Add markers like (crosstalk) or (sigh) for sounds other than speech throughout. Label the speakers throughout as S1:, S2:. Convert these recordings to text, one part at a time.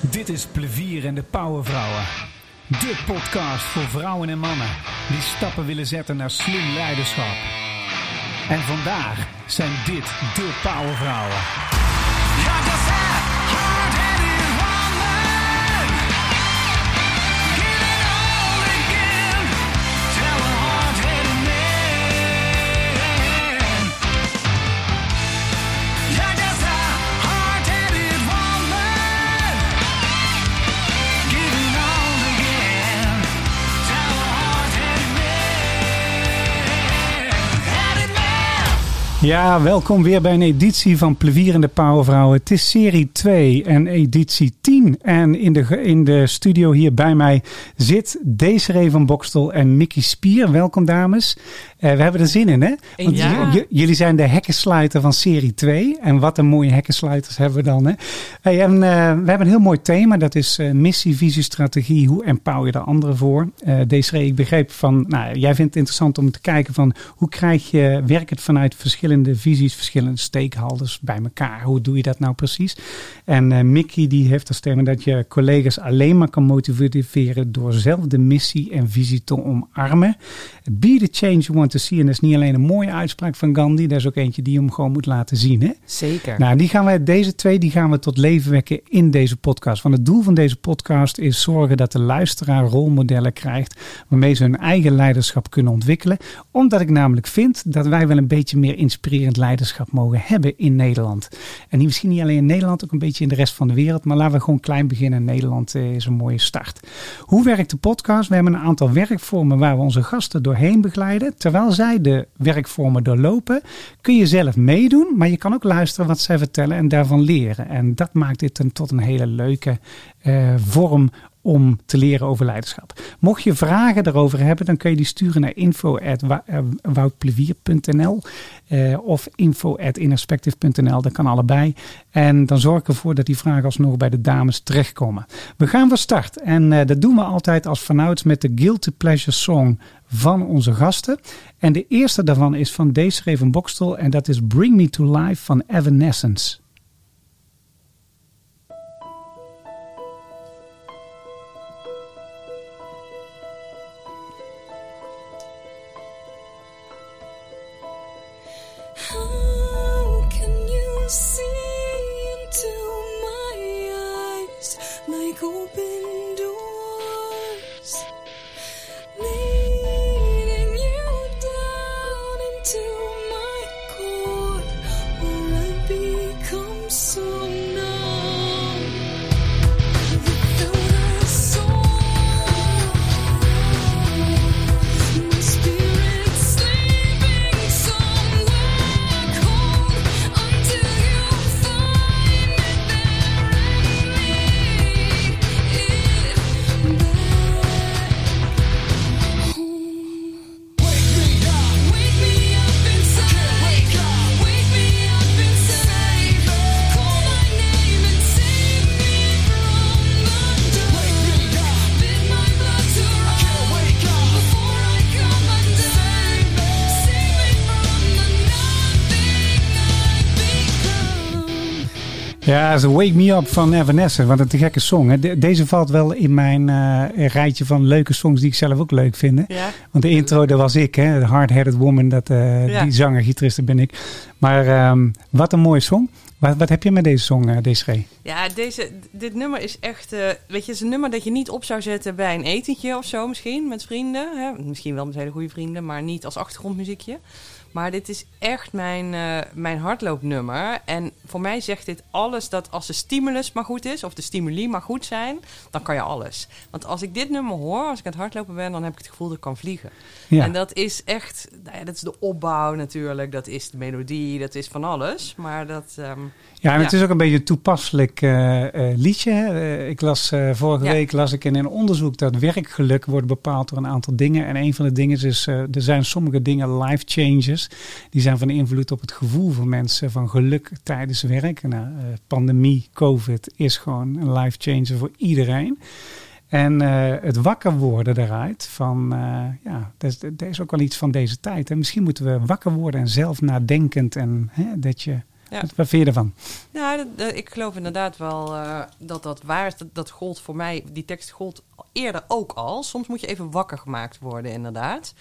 S1: Dit is Plevier en de Powervrouwen. De podcast voor vrouwen en mannen die stappen willen zetten naar slim leiderschap. En vandaag zijn dit de Powervrouwen. Ja, welkom weer bij een editie van Plevierende Powervrouwen. Het is serie 2 en editie 10. En in de, in de studio hier bij mij zit Desiree van Bokstel en Mickey Spier. Welkom dames. Uh, we hebben er zin in hè? Want jullie zijn de hekkensluiter van serie 2. En wat een mooie hekkensluiters hebben we dan hè? Hey, en, uh, we hebben een heel mooi thema. Dat is uh, missie, visie, strategie. Hoe empower je de anderen voor? Desiree, ik begreep van... Nou, jij vindt het interessant om te kijken van... Hoe krijg je werk het vanuit verschillende verschillende visies, verschillende stakeholders bij elkaar. Hoe doe je dat nou precies? En uh, Mickey die heeft als thema dat je collega's alleen maar kan motiveren door zelf de missie en visie te omarmen. Be the change you want to see. En dat is niet alleen een mooie uitspraak van Gandhi, dat is ook eentje die je hem gewoon moet laten zien. Hè?
S2: Zeker.
S1: Nou, die gaan we, deze twee die gaan we tot leven wekken in deze podcast. Want het doel van deze podcast is zorgen dat de luisteraar rolmodellen krijgt waarmee ze hun eigen leiderschap kunnen ontwikkelen. Omdat ik namelijk vind dat wij wel een beetje meer inspirerend leiderschap mogen hebben in Nederland. En niet, misschien niet alleen in Nederland, ook een beetje in de rest van de wereld. Maar laten we gewoon klein beginnen. Nederland eh, is een mooie start. Hoe werkt de podcast? We hebben een aantal werkvormen waar we onze gasten doorheen begeleiden. Terwijl zij de werkvormen doorlopen, kun je zelf meedoen. Maar je kan ook luisteren wat zij vertellen en daarvan leren. En dat maakt dit een, tot een hele leuke uh, vorm om te leren over leiderschap. Mocht je vragen daarover hebben, dan kun je die sturen naar info.woutplevier.nl uh, eh, of info.innerspective.nl. Dat kan allebei. En dan zorg ik ervoor dat die vragen alsnog bij de dames terechtkomen. We gaan van start. En dat doen we altijd als vanouds met de Guilty Pleasure Song van onze gasten. En de eerste daarvan is van Desiree van Bokstel en dat is Bring Me to Life van Evanescence. Ja, ze Wake Me Up van Evanescence, want het is een gekke song. Hè. deze valt wel in mijn uh, rijtje van leuke songs die ik zelf ook leuk vind. Ja. Want de intro, dat was ik, hè, de Hard-Headed Woman, dat, uh, die zanger, gitariste ben ik. Maar um, wat een mooie song. Wat, wat heb je met deze song, uh, Desiree?
S2: Ja, deze, dit nummer is echt, uh, weet je, het is een nummer dat je niet op zou zetten bij een etentje of zo misschien, met vrienden. Hè? Misschien wel met hele goede vrienden, maar niet als achtergrondmuziekje. Maar dit is echt mijn, uh, mijn hardloopnummer. En voor mij zegt dit alles dat als de stimulus maar goed is, of de stimuli maar goed zijn, dan kan je alles. Want als ik dit nummer hoor, als ik aan het hardlopen ben, dan heb ik het gevoel dat ik kan vliegen. Ja. En dat is echt, nou ja, dat is de opbouw natuurlijk, dat is de melodie, dat is van alles. Maar dat. Um,
S1: ja, en het is ook een beetje een toepasselijk uh, uh, liedje. Ik las vorige week las ik in een onderzoek dat werkgeluk wordt bepaald door een aantal dingen. En een van de dingen is, er zijn sommige dingen life changes. Die zijn van invloed op het gevoel van mensen van geluk tijdens werk. Nou, pandemie, COVID is gewoon een life changer voor iedereen. En uh, het wakker worden eruit van, uh, ja, er is ook wel iets van deze tijd. En misschien moeten we wakker worden en zelf nadenkend en hè, dat je... Ja. Wat vind je ervan?
S2: Ja, ik geloof inderdaad wel uh, dat dat waar is. Dat, dat gold voor mij, die tekst gold eerder ook al. Soms moet je even wakker gemaakt worden, inderdaad.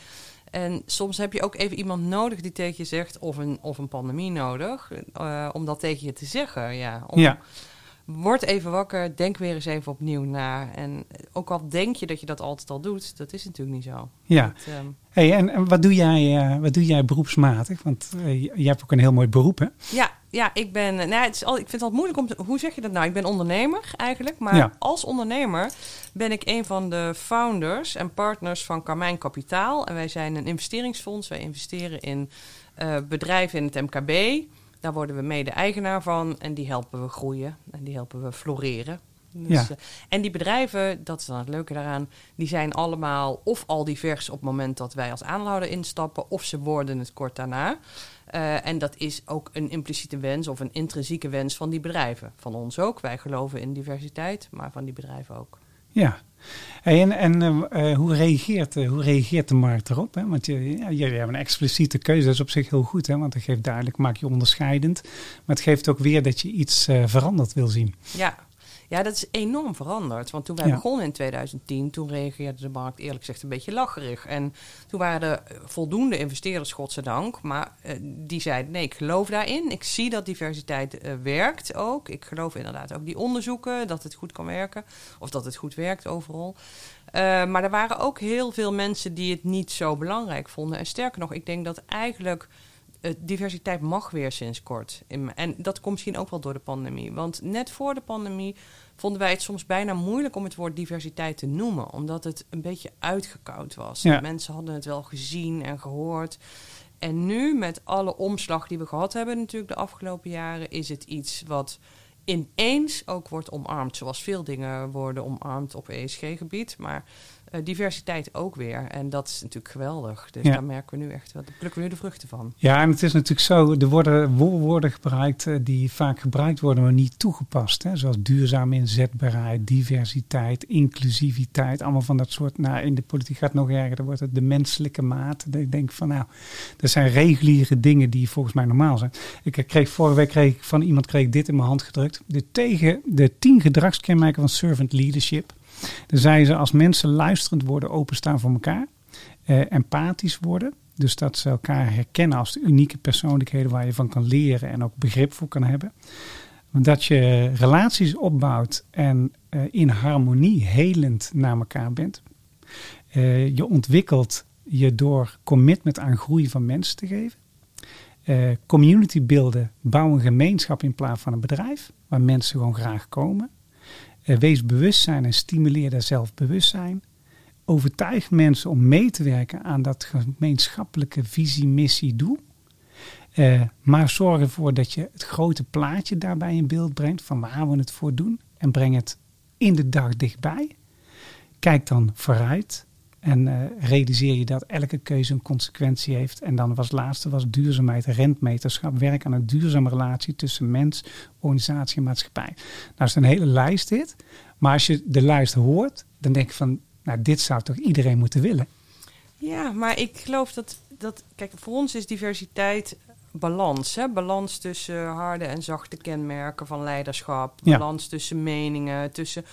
S2: En soms heb je ook even iemand nodig die tegen je zegt, of een, of een pandemie nodig, uh, om dat tegen je te zeggen. Ja, om,
S1: ja.
S2: Word even wakker, denk weer eens even opnieuw na. En ook al denk je dat je dat altijd al doet, dat is natuurlijk niet zo.
S1: Ja. Dat, um... hey, en, en, wat, doe jij, uh, wat doe jij beroepsmatig? Want uh, je hebt ook een heel mooi beroep, hè?
S2: Ja, ja ik ben. Nou, het is al, ik vind het altijd moeilijk om te. Hoe zeg je dat nou? Ik ben ondernemer eigenlijk. Maar ja. als ondernemer ben ik een van de founders en partners van Carmijn Kapitaal. En wij zijn een investeringsfonds. Wij investeren in uh, bedrijven in het MKB. Daar worden we mede-eigenaar van en die helpen we groeien en die helpen we floreren. Dus,
S1: ja.
S2: uh, en die bedrijven, dat is dan het leuke daaraan, die zijn allemaal of al divers op het moment dat wij als aanhouder instappen, of ze worden het kort daarna. Uh, en dat is ook een impliciete wens of een intrinsieke wens van die bedrijven. Van ons ook. Wij geloven in diversiteit, maar van die bedrijven ook.
S1: Ja, en, en uh, hoe, reageert, uh, hoe reageert de markt erop? Hè? Want je, ja, jullie hebben een expliciete keuze, dat is op zich heel goed, hè? want dat geeft duidelijk, maak je onderscheidend. Maar het geeft ook weer dat je iets veranderd wil zien.
S2: Ja. Ja, dat is enorm veranderd. Want toen wij ja. begonnen in 2010, toen reageerde de markt eerlijk gezegd een beetje lacherig. En toen waren er voldoende investeerders, godzijdank. Maar uh, die zeiden, nee, ik geloof daarin. Ik zie dat diversiteit uh, werkt ook. Ik geloof inderdaad ook die onderzoeken, dat het goed kan werken. Of dat het goed werkt overal. Uh, maar er waren ook heel veel mensen die het niet zo belangrijk vonden. En sterker nog, ik denk dat eigenlijk diversiteit mag weer sinds kort. En dat komt misschien ook wel door de pandemie. Want net voor de pandemie vonden wij het soms bijna moeilijk om het woord diversiteit te noemen. Omdat het een beetje uitgekoud was.
S1: Ja.
S2: Mensen hadden het wel gezien en gehoord. En nu, met alle omslag die we gehad hebben natuurlijk de afgelopen jaren, is het iets wat ineens ook wordt omarmd. Zoals veel dingen worden omarmd op ESG-gebied. Maar diversiteit ook weer. En dat is natuurlijk geweldig. Dus
S1: Ja.
S2: daar merken we nu echt, daar plukken we nu de vruchten van.
S1: Ja, en het is natuurlijk zo, er worden wo- woorden gebruikt eh, die vaak gebruikt worden, maar niet toegepast. Hè? Zoals duurzaam inzetbaarheid, diversiteit, inclusiviteit, allemaal van dat soort. Nou, in de politiek gaat het nog erger, dan wordt het de menselijke maat. Ik denk van nou, dat zijn reguliere dingen die volgens mij normaal zijn. Ik kreeg vorige week kreeg van iemand kreeg dit in mijn hand gedrukt. De tegen de tien gedragskenmerken van servant leadership. Dan zeiden ze als mensen luisterend worden, openstaan voor elkaar, eh, empathisch worden. Dus dat ze elkaar herkennen als de unieke persoonlijkheden waar je van kan leren en ook begrip voor kan hebben. Dat je relaties opbouwt en uh, in harmonie helend naar elkaar bent. Uh, je ontwikkelt je door commitment aan groei van mensen te geven. Uh, community beelden, bouw een gemeenschap in plaats van een bedrijf, waar mensen gewoon graag komen. Uh, wees bewustzijn en stimuleer daar zelfbewustzijn. Overtuig mensen om mee te werken aan dat gemeenschappelijke visie, missie, doel. Uh, maar zorg ervoor dat je het grote plaatje daarbij in beeld brengt van waar we het voor doen. En breng het in de dag dichtbij. Kijk dan vooruit. En uh, realiseer je dat elke keuze een consequentie heeft. En dan was het laatste was duurzaamheid, rentmeterschap. Werk aan een duurzame relatie tussen mens, organisatie en maatschappij. Nou is een hele lijst dit. Maar als je de lijst hoort, dan denk je van... Nou, dit zou toch iedereen moeten willen?
S2: Ja, maar ik geloof dat... dat kijk, voor ons is diversiteit balans. Hè? Balans tussen harde en zachte kenmerken van leiderschap.
S1: Ja.
S2: Balans tussen meningen, tussen...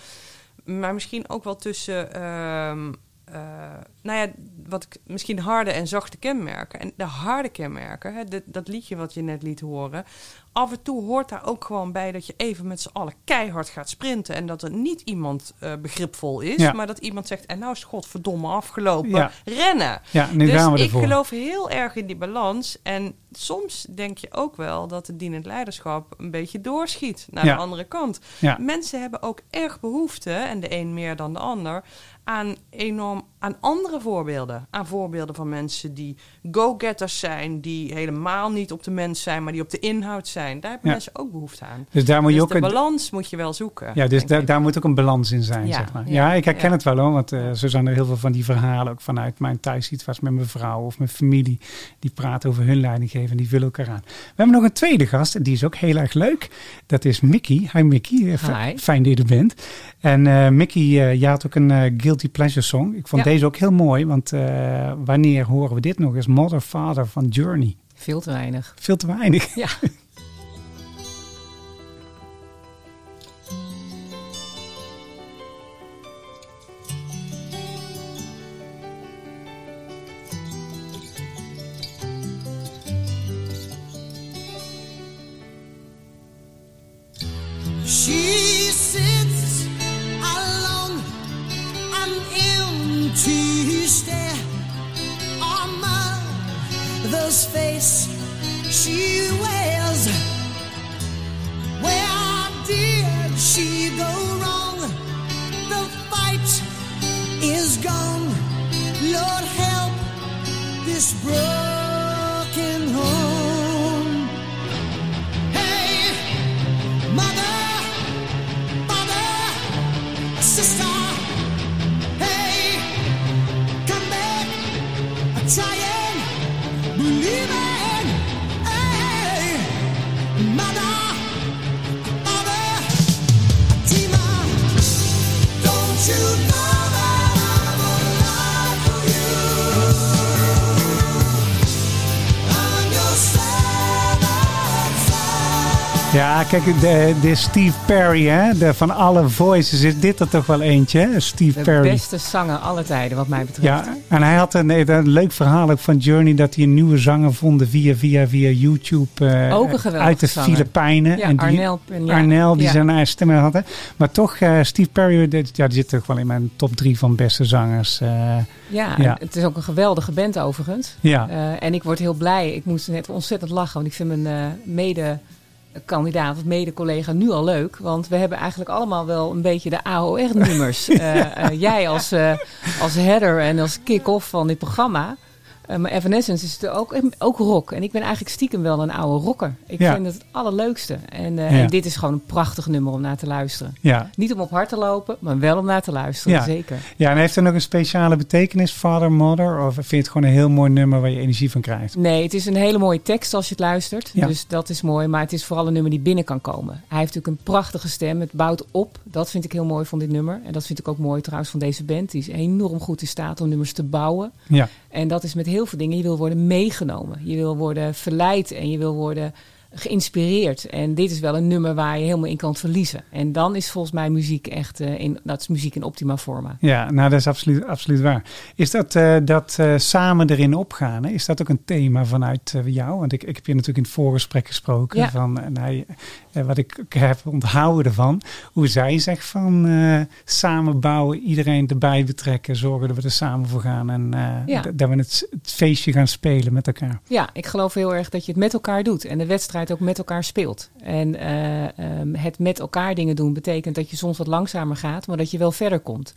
S2: Maar misschien ook wel tussen... Uh, nou ja, wat ik, misschien harde en zachte kenmerken. En de harde kenmerken, hè, dat liedje wat je net liet horen. Af en toe hoort daar ook gewoon bij dat je even met z'n allen keihard gaat sprinten. En dat er niet iemand uh, begripvol is,
S1: Ja.
S2: maar dat iemand zegt: En nou is godverdomme afgelopen.
S1: Ja.
S2: Rennen.
S1: Ja, nu
S2: dus
S1: gaan we
S2: ik geloof heel erg in die balans. En soms denk je ook wel dat het dienend leiderschap een beetje doorschiet naar
S1: Ja.
S2: de andere kant. Mensen hebben ook erg behoefte, en de een meer dan de ander, aan enorm aan andere voorbeelden. Aan voorbeelden van mensen die go-getters zijn, die helemaal niet op de mens zijn, maar die op de inhoud zijn. Daar hebben
S1: Ja.
S2: mensen ook behoefte aan.
S1: Dus daar moet je
S2: Dus
S1: ook
S2: de
S1: een,
S2: balans moet je wel zoeken.
S1: ja, dus daar, daar moet ook een balans in zijn,
S2: Ja,
S1: zeg maar.
S2: ja,
S1: Ja, ik herken
S2: ja.
S1: het wel hoor, want eh, zo zijn er heel veel van die verhalen ook vanuit mijn thuissituatie met mijn vrouw of mijn familie. Die praten over hun leidinggeven en die vullen elkaar aan. We hebben nog een tweede gast en die is ook heel erg leuk. Dat is Mickey. Hi Mickey, Eh,
S3: Hi.
S1: fijn dat je er bent. En eh, Mickey, eh je had ook een Guilty Pleasure song. Ik vond
S3: Ja.
S1: Deze ook heel mooi, want eh, wanneer horen we dit nog eens? Mother, Father van Journey.
S3: Veel te weinig.
S1: Veel te weinig.
S3: Ja.
S4: She stare on mother's face. She wears. Where did she go wrong? The fight is gone. Lord help this broken
S1: kijk, de, de Steve Perry, hè? De, van alle voices is dit er toch wel eentje, hè? Steve
S3: De
S1: Perry.
S3: beste zanger aller tijden, wat mij betreft.
S1: Ja, en hij had een, een leuk verhaal ook van Journey dat hij een nieuwe zanger vonden via, via, via YouTube. eh,
S3: Ook een geweldige
S1: Uit de
S3: zanger.
S1: Filipijnen.
S3: Ja,
S1: en die,
S3: Arnel. ja.
S1: Arnel, die
S3: Ja.
S1: zijn eigen stemmen hadden. Maar toch, eh, Steve Perry, dit- ja, die zit toch wel in mijn top drie van beste zangers. eh,
S3: Ja,
S1: Ja.
S3: het is ook een geweldige band overigens.
S1: ja,
S3: en ik word heel blij. Ik moest net ontzettend lachen, want ik vind mijn eh, mede-kandidaat of mede-collega nu al leuk. Want we hebben eigenlijk allemaal wel een beetje de AOR-nummers. (laughs) Eh, eh, jij als, eh, als header en als kick-off van dit programma. Eh, maar Evanescence is er ook, ook rock. En ik ben eigenlijk stiekem wel een oude rocker. Ik
S1: Ja.
S3: vind het het allerleukste. En, eh,
S1: Ja.
S3: en dit is gewoon een prachtig nummer om naar te luisteren.
S1: ja.
S3: Niet om op hard te lopen, maar wel om naar te luisteren.
S1: Ja.
S3: Zeker.
S1: ja, en heeft er nog een speciale betekenis, Father, Mother? Of vind je het gewoon een heel mooi nummer waar je energie van krijgt?
S3: Nee, het is een hele mooie tekst als je het luistert. Dus dat is mooi. Maar het is vooral een nummer die binnen kan komen. Hij heeft natuurlijk een prachtige stem. Het bouwt op. Dat vind ik heel mooi van dit nummer. En dat vind ik ook mooi trouwens van deze band. Die is enorm goed in staat om nummers te bouwen.
S1: Ja,
S3: En dat is met heel veel dingen. Je wil worden meegenomen. Je wil worden verleid en je wil worden geïnspireerd. En dit is wel een nummer waar je helemaal in kan verliezen. En dan is volgens mij muziek echt eh, in, dat is muziek in optima forma.
S1: ja nou dat is absoluut, absoluut waar. Is dat, eh, dat eh, samen erin opgaan, hè? is dat ook een thema vanuit jou? Want ik, ik heb je natuurlijk in het voorgesprek gesproken.
S3: Ja.
S1: Van, eh, wat ik heb onthouden ervan. Hoe zij zegt van samen bouwen, iedereen erbij betrekken. Zorgen dat we er samen voor gaan. En
S3: Ja.
S1: dat we het, het feestje gaan spelen met elkaar.
S3: Ja, ik geloof heel erg dat je het met elkaar doet en de wedstrijd ook met elkaar speelt. En eh, ehm, het met elkaar dingen doen betekent dat je soms wat langzamer gaat, maar dat je wel verder komt.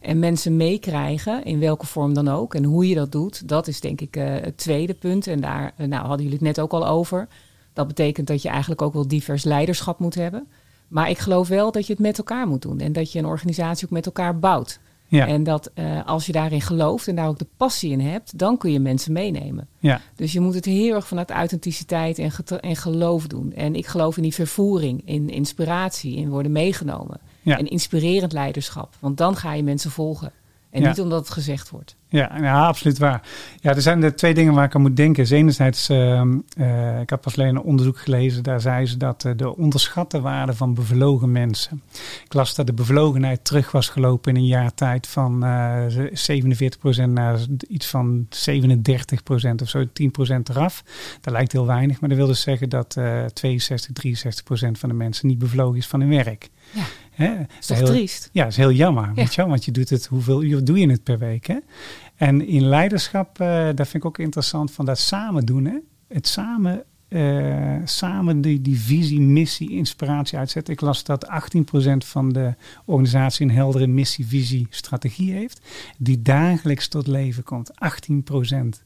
S3: En mensen meekrijgen, in welke vorm dan ook, en hoe je dat doet, dat is denk ik eh, het tweede punt. En daar eh, nou, hadden jullie het net ook al over. Dat betekent dat je eigenlijk ook wel divers leiderschap moet hebben. Maar ik geloof wel dat je het met elkaar moet doen en dat je een organisatie ook met elkaar bouwt.
S1: Ja,
S3: En dat eh, als je daarin gelooft en daar ook de passie in hebt, dan kun je mensen meenemen.
S1: ja,
S3: Dus je moet het heel erg vanuit authenticiteit en, en geloof doen. En ik geloof in die vervoering, in inspiratie, in worden meegenomen.
S1: Ja.
S3: En inspirerend leiderschap. Want dan ga je mensen volgen. En
S1: Ja.
S3: niet omdat het gezegd wordt.
S1: Ja, ja, absoluut waar. Ja, er zijn er twee dingen waar ik aan moet denken. Enerzijds, ehm, eh, ik heb pas alleen een onderzoek gelezen. Daar zei ze dat eh, de onderschatte waarde van bevlogen mensen. Ik las dat de bevlogenheid terug was gelopen in een jaar tijd van eh 47% naar iets van 37% of zo, 10% eraf. Dat lijkt heel weinig, maar dat wil dus zeggen dat eh 62, 63% van de mensen niet bevlogen is van hun werk.
S3: Ja.
S1: Hè?
S3: is toch
S1: Heel-
S3: triest?
S1: ja, dat is heel jammer. Weet je wel, want je doet het, hoeveel uur doe je het per week? Hè? En in leiderschap, eh dat vind ik ook interessant van dat samen doen. Hè? Het samen eh, samen die, die visie, missie, inspiratie uitzetten. Ik las dat 18% van de organisatie een heldere missie, visie, strategie heeft. Die dagelijks tot leven komt. 18%.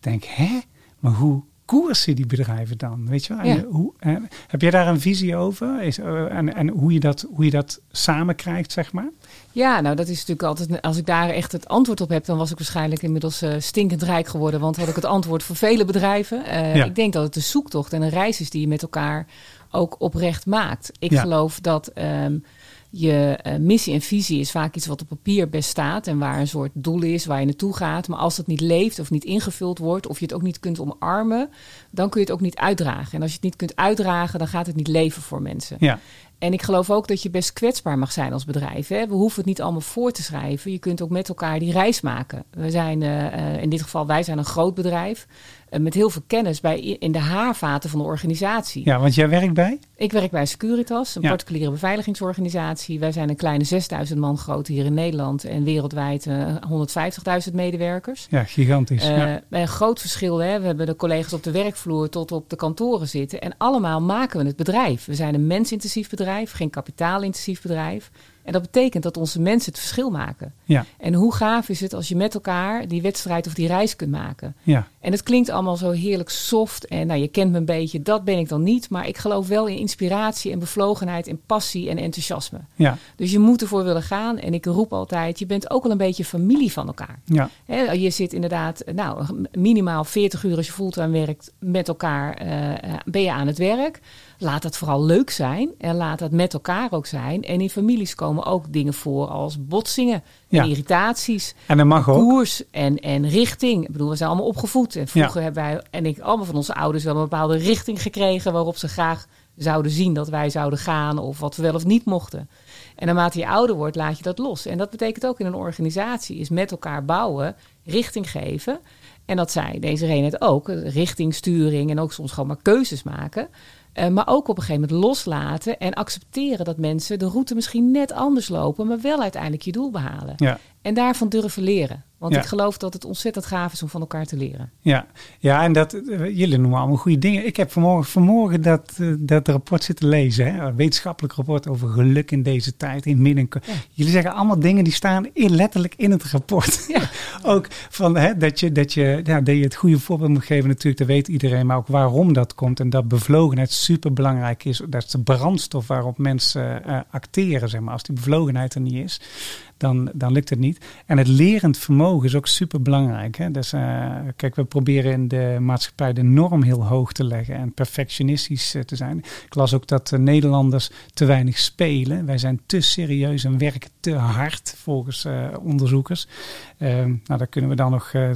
S1: Denk, hè? Maar hoe koersen die bedrijven dan? Weet je wel? En hoe, eh, heb jij daar een visie over? Is, eh, en en hoe, je dat, hoe je dat samen krijgt, zeg maar?
S3: Ja, nou dat is natuurlijk altijd. Als ik daar echt het antwoord op heb, dan was ik waarschijnlijk inmiddels eh, stinkend rijk geworden. Want had ik het antwoord voor vele bedrijven. Eh,
S1: Ja.
S3: Ik denk dat het een zoektocht en een reis is die je met elkaar ook oprecht maakt. Ik
S1: Ja.
S3: geloof dat ehm, je eh, missie en visie is vaak iets wat op papier best staat en waar een soort doel is waar je naartoe gaat. Maar als dat niet leeft of niet ingevuld wordt of je het ook niet kunt omarmen, dan kun je het ook niet uitdragen. En als je het niet kunt uitdragen, dan gaat het niet leven voor mensen.
S1: Ja,
S3: En ik geloof ook dat je best kwetsbaar mag zijn als bedrijf. Hè? We hoeven het niet allemaal voor te schrijven. Je kunt ook met elkaar die reis maken. We zijn, eh, eh, in dit geval, wij zijn een groot bedrijf. Eh, met heel veel kennis bij, in de haarvaten van de organisatie.
S1: ja want jij werkt bij?
S3: Ik werk bij Securitas, een
S1: Ja.
S3: particuliere beveiligingsorganisatie. Wij zijn een kleine 6000 man groot hier in Nederland. En wereldwijd eh 150.000 medewerkers.
S1: Ja, gigantisch.
S3: Eh,
S1: ja.
S3: Een groot verschil. Hè? We hebben de collega's op de werkvloer tot op de kantoren zitten. En allemaal maken we het bedrijf. We zijn een mensintensief bedrijf, geen kapitaalintensief bedrijf. En dat betekent dat onze mensen het verschil maken.
S1: Ja,
S3: En hoe gaaf is het als je met elkaar die wedstrijd of die reis kunt maken?
S1: ja,
S3: En het klinkt allemaal zo heerlijk soft. En nou, je kent me een beetje, dat ben ik dan niet. Maar ik geloof wel in inspiratie en bevlogenheid en passie en enthousiasme.
S1: ja,
S3: Dus je moet ervoor willen gaan. En ik roep altijd, je bent ook wel een beetje familie van elkaar.
S1: ja,
S3: je zit inderdaad, nou, minimaal 40 uur als je fulltime werkt met elkaar, eh, eh, ben je aan het werk. Laat dat vooral leuk zijn en laat dat met elkaar ook zijn. En in families komen ook dingen voor als botsingen
S1: Ja.
S3: en irritaties,
S1: En dat mag ook.
S3: koers en, en richting. Ik bedoel, we zijn allemaal opgevoed. En vroeger hebben wij en ik allemaal van onze ouders wel een bepaalde richting gekregen waarop ze graag zouden zien dat wij zouden gaan of wat we wel of niet mochten. En naarmate je ouder wordt, laat je dat los. En dat betekent ook in een organisatie is met elkaar bouwen, richting geven. En dat zei deze Reen het ook, richtingsturing en ook soms gewoon maar keuzes maken. Eh, maar ook op een gegeven moment loslaten en accepteren dat mensen de route misschien net anders lopen, maar wel uiteindelijk je doel behalen.
S1: Ja,
S3: En daarvan durven leren. Want
S1: Ja.
S3: ik geloof dat het ontzettend gaaf is om van elkaar te leren.
S1: ja, ja, en dat, eh, jullie noemen allemaal goede dingen. Ik heb vanmorgen, vanmorgen dat, eh, dat rapport zitten lezen. Hè? Een wetenschappelijk rapport over geluk in deze tijd. In midden. Jullie zeggen allemaal dingen die staan in, letterlijk in het rapport.
S3: Ja. (laughs)
S1: ook van hè, dat, je, dat, je, ja, dat je het goede voorbeeld moet geven, natuurlijk, dat weet iedereen. Maar ook waarom dat komt. En dat bevlogenheid super belangrijk is. Dat is de brandstof waarop mensen eh, acteren. Zeg maar. Als die bevlogenheid er niet is, dan, dan lukt het niet. En het lerend vermogen is ook super belangrijk. Hè? Dus, eh, kijk, we proberen in de maatschappij de norm heel hoog te leggen en perfectionistisch eh, te zijn. Ik las ook dat de Nederlanders te weinig spelen. Wij zijn te serieus en werken te hard, volgens eh, onderzoekers. Ehm, nou, daar kunnen we dan nog eh,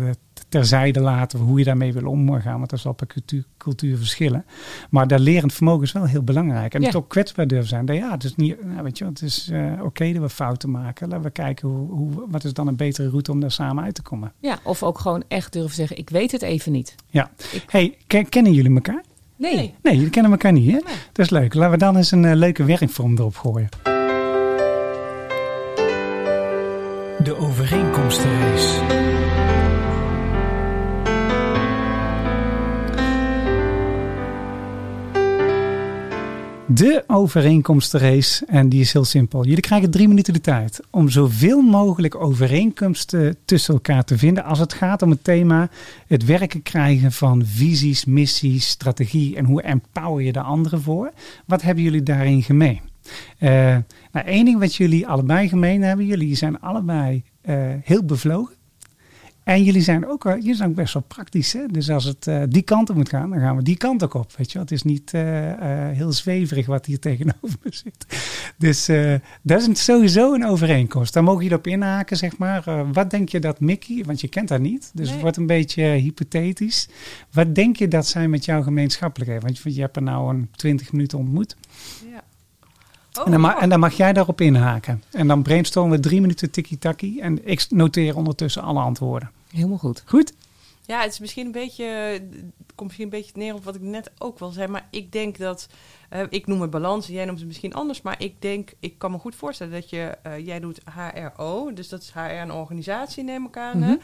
S1: terzijde laten hoe je daarmee wil omgaan, want dat zal per cultuur, cultuur verschillen. Maar dat lerend vermogen is wel heel belangrijk. En
S3: Ja.
S1: het ook kwetsbaar durven zijn. Dat, ja, het is niet, nou, weet je, het is eh, oké dat we fouten maken. Laten we kijken hoe, hoe, wat is dan een betere route om daar samen uit te komen.
S3: Ja, of ook gewoon echt durven zeggen, ik weet het even niet.
S1: Ja. Hey, ken- kennen jullie elkaar?
S3: Nee.
S2: Nee.
S1: Nee, jullie kennen elkaar niet, hè?
S3: Nee.
S1: Dat is leuk. Laten we dan eens een eh, leuke werkvorm erop gooien. De overeenkomstenrace. De overeenkomstenrace, en die is heel simpel. Jullie krijgen drie minuten de tijd om zoveel mogelijk overeenkomsten tussen elkaar te vinden als het gaat om het thema het werken krijgen van visies, missies, strategie en hoe empower je de anderen voor. Wat hebben jullie daarin gemeen? Eh, nou, één ding wat jullie allebei gemeen hebben, jullie zijn allebei eh, heel bevlogen. En jullie zijn ook, wel- jullie zijn ook best wel praktisch. Hè? Dus als het eh, die kant op moet gaan, dan gaan we die kant ook op. Weet je? Het is niet eh, eh, heel zweverig wat hier (laughs) tegenover me zit. Dus eh, dat is sowieso een overeenkomst. Daar mogen jullie op inhaken, zeg maar. Eh, wat denk je dat Mickey, want je kent haar niet, dus
S2: Nee.
S1: het wordt een beetje eh, hypothetisch. Wat denk je dat zij met jou gemeenschappelijk heeft? Want je, je hebt er nou een 20 minuten ontmoet.
S2: Ja. Oh,
S1: en, dan ma-
S2: oh.
S1: en dan mag jij daarop inhaken. En dan brainstormen we drie minuten tiki-taki. En ik noteer ondertussen alle antwoorden.
S3: Helemaal goed.
S1: Goed?
S2: Ja, het is misschien een beetje, het komt misschien een beetje neer op wat ik net ook wel zei. Maar ik denk dat, eh, ik noem het balans, jij noemt het misschien anders. Maar ik denk, ik kan me goed voorstellen dat je, eh, jij doet HRO. Dus dat is HR en organisatie, neem ik aan. hè?
S3: Mhm.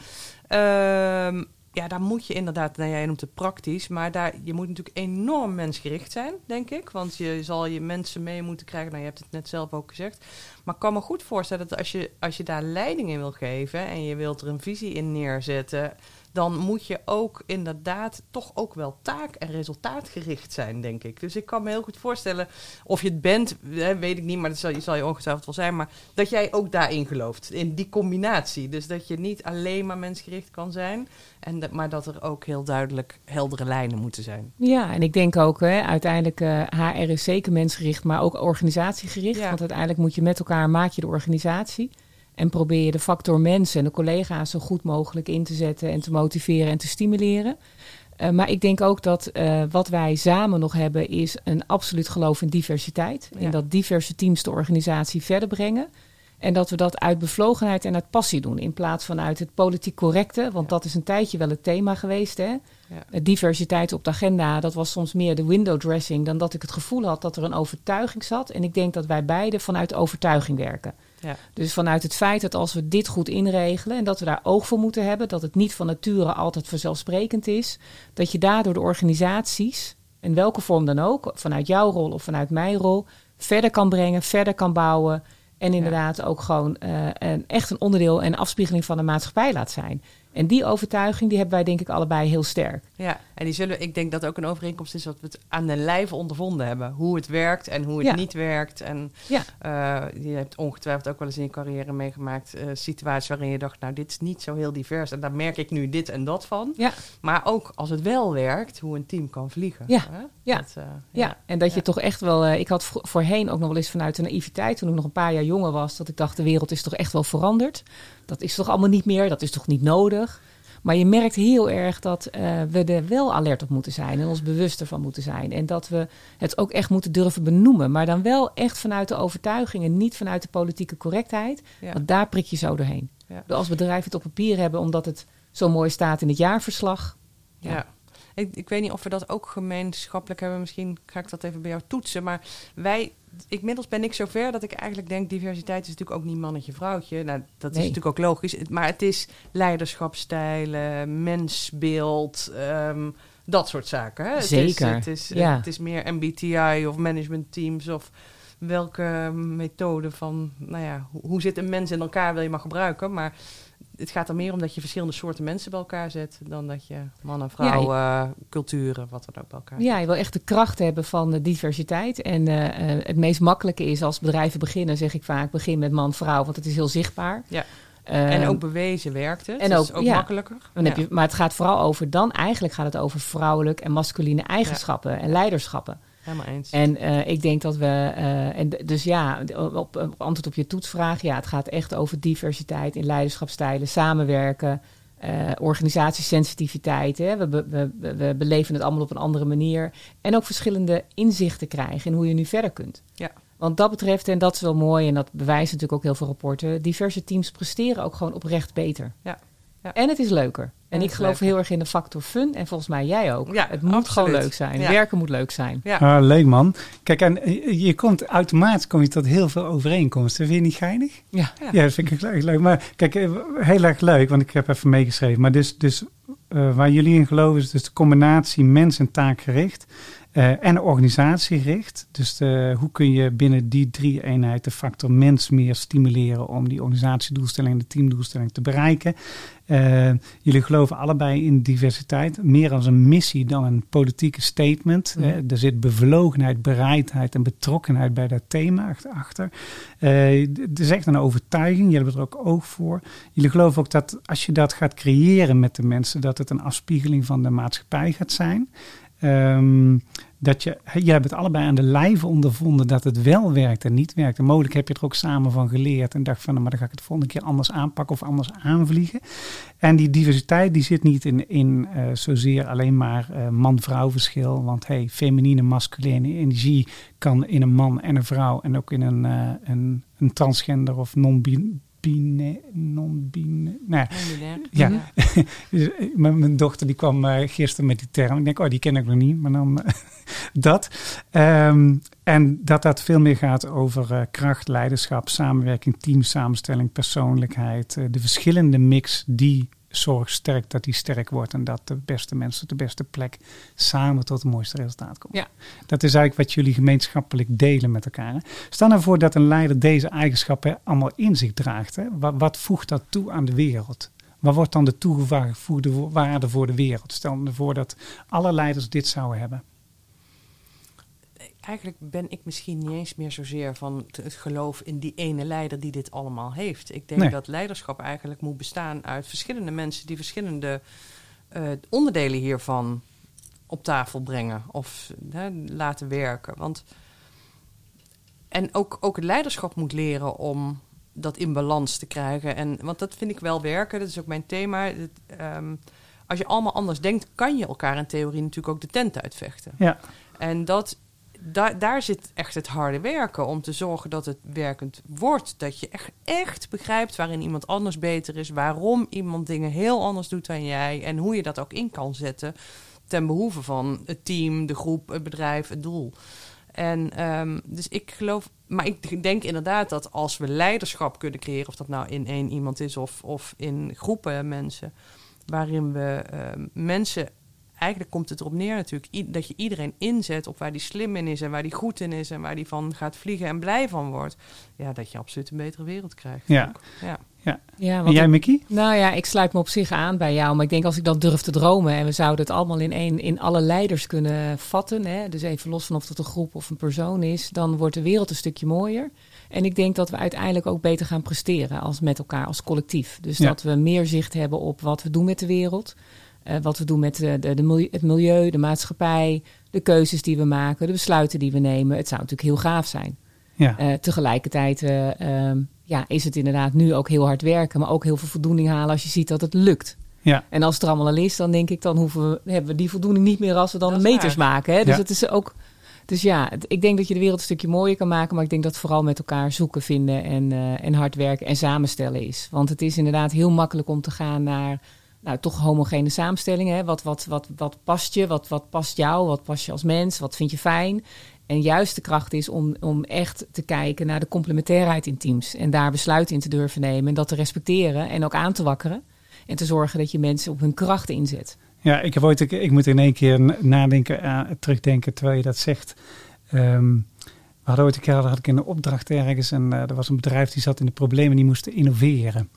S2: Ehm, ja, daar moet je inderdaad, nou jij noemt het praktisch, maar daar, je moet natuurlijk enorm mensgericht zijn, denk ik. Want je zal je mensen mee moeten krijgen. Nou, je hebt het net zelf ook gezegd. Maar ik kan me goed voorstellen dat als je, als je daar leiding in wil geven en je wilt er een visie in neerzetten, dan moet je ook inderdaad toch ook wel taak- en resultaatgericht zijn, denk ik. Dus ik kan me heel goed voorstellen, of je het bent, hè, weet ik niet, maar dat zal, zal je ongetwijfeld wel zijn, maar dat jij ook daarin gelooft, in die combinatie. Dus dat je niet alleen maar mensgericht kan zijn, en dat, maar dat er ook heel duidelijk heldere lijnen moeten zijn.
S3: Ja, en ik denk ook, hè, uiteindelijk, eh HR is zeker mensgericht, maar ook organisatiegericht.
S2: Ja.
S3: Want uiteindelijk moet je met elkaar, maak je de organisatie. En probeer je de factor mensen en de collega's zo goed mogelijk in te zetten en te motiveren en te stimuleren. Eh, maar ik denk ook dat eh, wat wij samen nog hebben, is een absoluut geloof in diversiteit.
S2: Ja.
S3: En dat diverse teams de organisatie verder brengen. En dat we dat uit bevlogenheid en uit passie doen. In plaats van uit het politiek correcte. Want
S2: Ja.
S3: dat is een tijdje wel het thema geweest. Hè?
S2: Ja.
S3: Eh, Diversiteit op de agenda, dat was soms meer de window dressing. dan dat ik het gevoel had dat er een overtuiging zat. En ik denk dat wij beide vanuit overtuiging werken.
S2: Ja.
S3: Dus vanuit het feit dat als we dit goed inregelen. en dat we daar oog voor moeten hebben. dat het niet van nature altijd vanzelfsprekend is. dat je daardoor de organisaties, in welke vorm dan ook. vanuit jouw rol of vanuit mijn rol. verder kan brengen, verder kan bouwen. En inderdaad ook gewoon eh, een, echt een onderdeel en afspiegeling van de maatschappij laat zijn. En die overtuiging die hebben wij denk ik allebei heel sterk.
S2: Ja, en die zullen, ik denk dat ook een overeenkomst is dat we het aan de lijve ondervonden hebben. Hoe het werkt en hoe het
S3: Ja.
S2: niet werkt. En
S3: Ja.
S2: eh, je hebt ongetwijfeld ook wel eens in je carrière meegemaakt eh, situaties waarin je dacht, nou dit is niet zo heel divers en daar merk ik nu dit en dat van.
S3: Ja.
S2: Maar ook als het wel werkt, hoe een team kan vliegen.
S3: Ja.
S2: Hè?
S3: Ja.
S2: Dat, eh,
S3: Ja, en dat je
S2: Ja.
S3: toch echt wel. eh, ik had voorheen ook nog wel eens vanuit de naïviteit, toen ik nog een paar jaar jonger was, dat ik dacht: de wereld is toch echt wel veranderd. Dat is toch allemaal niet meer, dat is toch niet nodig. Maar je merkt heel erg dat eh, we er wel alert op moeten zijn en ons bewuster van moeten zijn. En dat we het ook echt moeten durven benoemen. Maar dan wel echt vanuit de overtuiging en niet vanuit de politieke correctheid.
S2: Ja.
S3: Want daar prik je zo doorheen.
S2: Ja.
S3: Als bedrijven het op papier hebben omdat het zo mooi staat in het jaarverslag.
S2: Ja. Ik, ik weet niet of we dat ook gemeenschappelijk hebben. Misschien ga ik dat even bij jou toetsen. Maar wij, inmiddels ben ik zover dat ik eigenlijk denk... diversiteit is natuurlijk ook niet mannetje-vrouwtje. Nou, dat is natuurlijk ook logisch. Maar het is leiderschapstijlen, mensbeeld... ehm, dat soort zaken. Hè?
S3: Zeker,
S2: Het is, het is,
S3: ja.
S2: het is meer MBTI of management teams... of welke methode van... Nou ja, hoe zit een mens in elkaar wil je maar gebruiken. Maar het gaat er meer om dat je verschillende soorten mensen bij elkaar zet... dan dat je man en vrouw, eh, culturen, wat dan ook bij elkaar
S3: Ja, je wil echt de kracht hebben van de diversiteit. En eh, eh, het meest makkelijke is als bedrijven beginnen, zeg ik vaak, begin met man-vrouw, want het is heel zichtbaar.
S2: Ja.
S3: Eh,
S2: En ook bewezen werkt het.
S3: en
S2: dat
S3: ook-
S2: is ook
S3: ja.
S2: makkelijker.
S3: dan heb je, maar het gaat vooral over, dan eigenlijk gaat het over vrouwelijk en masculine eigenschappen en leiderschappen.
S2: Helemaal eens.
S3: En eh, ik denk dat we, eh, en dus ja, op, antwoord op je toetsvraag, ja, het gaat echt over diversiteit in leiderschapstijlen, samenwerken, eh organisatiesensitiviteit. Hè. We, be- we, we, we beleven het allemaal op een andere manier. En ook verschillende inzichten krijgen in hoe je nu verder kunt.
S2: Ja.
S3: Want dat betreft, en dat is wel mooi, en dat bewijst natuurlijk ook heel veel rapporten, diverse teams presteren ook gewoon oprecht beter.
S2: Ja. Ja.
S3: En het is leuker. En, ik geloof
S2: leuker.
S3: heel erg in de factor fun. En volgens mij jij ook.
S2: Ja,
S3: het moet
S2: absoluut.
S3: gewoon leuk zijn.
S2: Ja.
S3: Werken moet leuk zijn.
S2: Ja.
S1: Ah, leuk man. Kijk, en eh, je komt automatisch kom je tot heel veel overeenkomsten. Vind je niet geinig?
S3: Ja.
S1: Ja, dat vind ik echt leuk. Maar kijk, eh, heel erg leuk, want ik heb even meegeschreven. Maar dus, dus eh, waar jullie in geloven is dus de combinatie mens- en taakgericht eh, en organisatiegericht. Dus de, hoe kun je binnen die drie eenheid de factor mens meer stimuleren om die organisatiedoelstelling en de teamdoelstelling te bereiken. Eh, jullie geloven allebei in diversiteit, meer als een missie dan een politieke statement.
S3: Mhm.
S1: Eh, er zit bevlogenheid, bereidheid en betrokkenheid bij dat thema achter-. Eh, het is echt een overtuiging, jullie hebben er ook oog voor. Jullie geloven ook dat als je dat gaat creëren met de mensen, dat het een afspiegeling van de maatschappij gaat zijn. Ehm, dat je, je hebt het allebei aan de lijve ondervonden dat het wel werkt en niet werkt. En mogelijk heb je er ook samen van geleerd en dacht van, nou, maar dan ga ik het volgende keer anders aanpakken of anders aanvliegen. En die diversiteit die zit niet in, in eh, zozeer alleen maar eh, man-vrouw verschil. Want hey, feminine, masculine energie kan in een man en een vrouw en ook in een, eh, een, een transgender of non-binair. Non-binair. Nou, ja,
S2: Non-binair.
S1: Ja.
S2: Ja. (laughs)
S1: dus, eh, mijn, dochter die kwam eh, gisteren met die term. Ik denk, oh, die ken ik nog niet. Maar dan eh, (laughs) dat. Ehm, en dat dat veel meer gaat over kracht, leiderschap, samenwerking, teamsamenstelling, persoonlijkheid. de verschillende mix die zorg sterk dat die sterk wordt en dat de beste mensen op de beste plek samen tot het mooiste resultaat komen.
S3: Ja.
S1: Dat is eigenlijk wat jullie gemeenschappelijk delen met elkaar. Hè? Stel nou voor dat een leider deze eigenschappen allemaal in zich draagt. Hè? Wat, wat voegt dat toe aan de wereld? Wat wordt dan de toegevoegde waarde voor de wereld? Stel nou voor dat alle leiders dit zouden hebben.
S2: Eigenlijk ben ik misschien niet eens meer zozeer van het geloof in die ene leider die dit allemaal heeft. Ik denk
S1: Nee.
S2: dat leiderschap eigenlijk moet bestaan uit verschillende mensen die verschillende eh, onderdelen hiervan op tafel brengen of laten werken. Want en ook, ook het leiderschap moet leren om dat in balans te krijgen. En, want dat vind ik wel werken, dat is ook mijn thema. Ehm, als je allemaal anders denkt, kan je elkaar in theorie natuurlijk ook de tent uitvechten.
S1: Ja,
S2: En dat, daar daar zit echt het harde werken om te zorgen dat het werkend wordt. Dat je echt, echt begrijpt waarin iemand anders beter is, waarom iemand dingen heel anders doet dan jij en hoe je dat ook in kan zetten ten behoeve van het team, de groep, het bedrijf, het doel. En ehm, dus ik geloof, maar ik denk inderdaad dat als we leiderschap kunnen creëren, of dat nou in één iemand is of, of in groepen mensen, waarin we ehm, mensen eigenlijk komt het erop neer natuurlijk dat je iedereen inzet op waar die slim in is en waar die goed in is en waar die van gaat vliegen en blij van wordt. Ja, dat je absoluut een betere wereld krijgt.
S1: Ja.
S2: ja.
S3: Ja,
S1: en jij Mickey?
S3: Nou ja, ik sluit me op zich aan bij jou. Maar ik denk als ik dat durf te dromen en we zouden het allemaal in, één, in alle leiders kunnen vatten. Hè, dus even los van of het een groep of een persoon is. Dan wordt de wereld een stukje mooier. En ik denk dat we uiteindelijk ook beter gaan presteren als met elkaar, als collectief. Dus
S1: Ja.
S3: dat we meer zicht hebben op wat we doen met de wereld. Eh, wat we doen met eh, de, de milieu, het milieu, de maatschappij, de keuzes die we maken, de besluiten die we nemen. Het zou natuurlijk heel gaaf zijn.
S1: Ja.
S3: Eh, tegelijkertijd eh, ehm, ja, is het inderdaad nu ook heel hard werken, maar ook heel veel voldoening halen als je ziet dat het lukt.
S1: ja.
S3: En als het er allemaal al is, dan denk ik, dan hoeven we, hebben we die voldoening niet meer als we dan meters
S2: waar.
S3: maken. Hè? Dus
S1: Ja.
S3: het is ook. Dus ja, het- ik denk dat je de wereld een stukje mooier kan maken, maar ik denk dat vooral met elkaar zoeken, vinden en, eh, en hard werken en samenstellen is. Want het is inderdaad heel makkelijk om te gaan naar nou, toch homogene samenstellingen. Wat, wat, wat, wat past je? Wat, wat past jou? Wat past je als mens? Wat vind je fijn? En juist de kracht is om, om echt te kijken naar de complementairheid in teams. En daar besluiten in te durven nemen. En dat te respecteren en ook aan te wakkeren. En te zorgen dat je mensen op hun krachten inzet.
S1: Ja, ik, heb ooit, ik, ik moet in één keer na- nadenken, aan- terugdenken terwijl je dat zegt. Ehm, we hadden ooit een keer had ik een opdracht ergens en eh, er was een bedrijf die zat in de problemen en die moesten innoveren.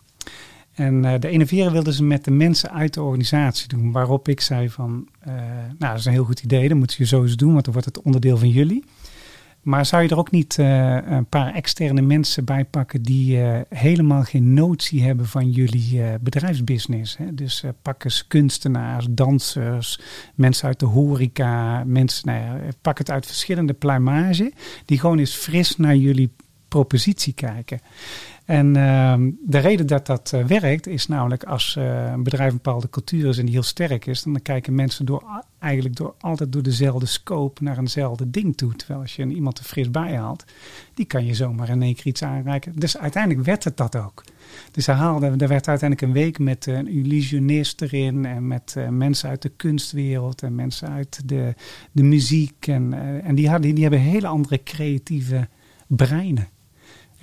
S1: En eh, de innoveren wilden ze met de mensen uit de organisatie doen. Waarop ik zei van, eh, nou dat is een heel goed idee, dat moeten je sowieso doen, want dan wordt het onderdeel van jullie. Maar zou je er ook niet eh, een paar externe mensen bij pakken die helemaal geen notie hebben van jullie bedrijfsbusiness? Hè? Dus pak eens kunstenaars, dansers, mensen uit de horeca, mensen, nou ja, pak het uit verschillende pluimage, die gewoon eens fris naar jullie propositie kijken. En ehm, de reden dat dat eh, werkt is namelijk als eh, een bedrijf een bepaalde cultuur is en die heel sterk is, dan kijken mensen door, eigenlijk door, altijd door dezelfde scope naar eenzelfde ding toe. Terwijl als je een iemand er fris bij haalt, die kan je zomaar in één keer iets aanreiken. Dus uiteindelijk werd het dat ook. Dus hij haalde, er werd uiteindelijk een week met eh, een illusionist erin en met mensen uit de kunstwereld en mensen uit de, de muziek. En, en die, hadden, die hebben hele andere creatieve breinen.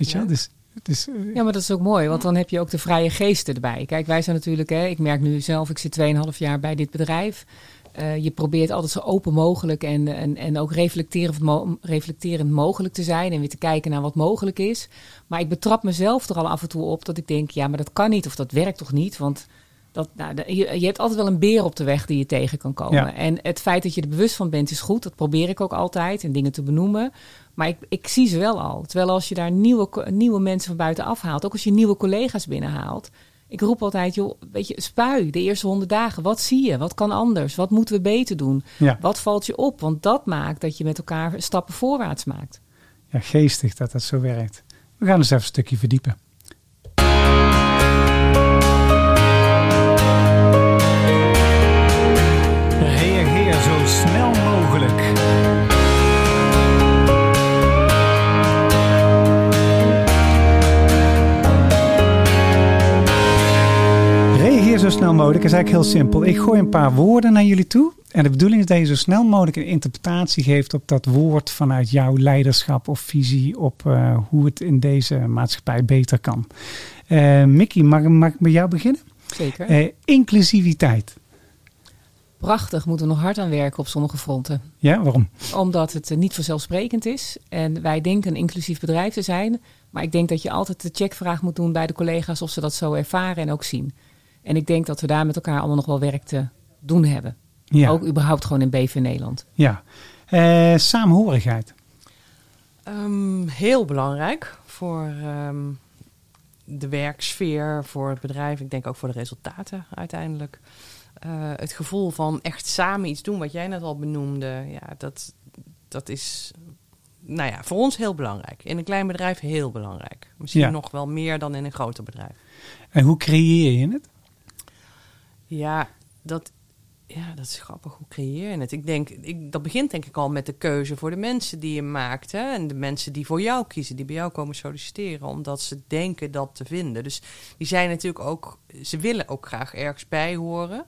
S1: Weet je
S2: Ja.
S1: wel? Dus, dus, eh,
S3: Ja, maar dat is ook mooi, want dan heb je ook de vrije geesten erbij. Kijk, wij zijn natuurlijk, hè, ik merk nu zelf, ik zit 2,5 jaar bij dit bedrijf. Eh, je probeert altijd zo open mogelijk en, en, en ook reflecterend, mo- reflecterend mogelijk te zijn. En weer te kijken naar wat mogelijk is. Maar ik betrap mezelf er al af en toe op dat ik denk, ja, maar dat kan niet of dat werkt toch niet? Want dat, nou, je, je hebt altijd wel een beer op de weg die je tegen kan komen.
S1: Ja.
S3: En het feit dat je er bewust van bent is goed. Dat probeer ik ook altijd en dingen te benoemen. Maar ik, ik zie ze wel al. Terwijl als je daar nieuwe, nieuwe mensen van buiten afhaalt, ook als je nieuwe collega's binnenhaalt. Ik roep altijd, joh, weet je, spui de eerste honderd dagen. Wat zie je? Wat kan anders? Wat moeten we beter doen?
S1: ja.
S3: Wat valt je op? Want dat maakt dat je met elkaar stappen voorwaarts maakt.
S1: ja, geestig dat dat zo werkt. We gaan eens even een stukje verdiepen. Zo snel mogelijk is eigenlijk heel simpel. Ik gooi een paar woorden naar jullie toe. En de bedoeling is dat je zo snel mogelijk een interpretatie geeft op dat woord vanuit jouw leiderschap of visie op eh, hoe het in deze maatschappij beter kan. Eh, Mickey, mag, mag ik bij jou beginnen?
S3: Zeker.
S1: Eh, inclusiviteit.
S3: Prachtig, moeten we nog hard aan werken op sommige fronten.
S1: Ja, waarom?
S3: Omdat het niet vanzelfsprekend is. En wij denken een inclusief bedrijf te zijn. Maar ik denk dat je altijd de checkvraag moet doen bij de collega's of ze dat zo ervaren en ook zien. En ik denk dat we daar met elkaar allemaal nog wel werk te doen hebben.
S1: Ja.
S3: Ook überhaupt gewoon in BV Nederland.
S1: ja. Eh, saamhorigheid.
S2: Ehm, heel belangrijk voor ehm, de werksfeer, voor het bedrijf. Ik denk ook voor de resultaten uiteindelijk. Eh, het gevoel van echt samen iets doen, wat jij net al benoemde. Ja, dat, dat is nou ja, voor ons heel belangrijk. In een klein bedrijf heel belangrijk. Misschien
S1: Ja.
S2: nog wel meer dan in een groter bedrijf.
S1: En hoe creëer je het?
S2: Ja, dat, ja, dat is grappig. Hoe creëer je het? Ik denk, ik, dat begint denk ik al met de keuze voor de mensen die je maakt. Hè? En de mensen die voor jou kiezen, die bij jou komen solliciteren. Omdat ze denken dat te vinden. Dus die zijn natuurlijk ook, ze willen ook graag ergens bij horen.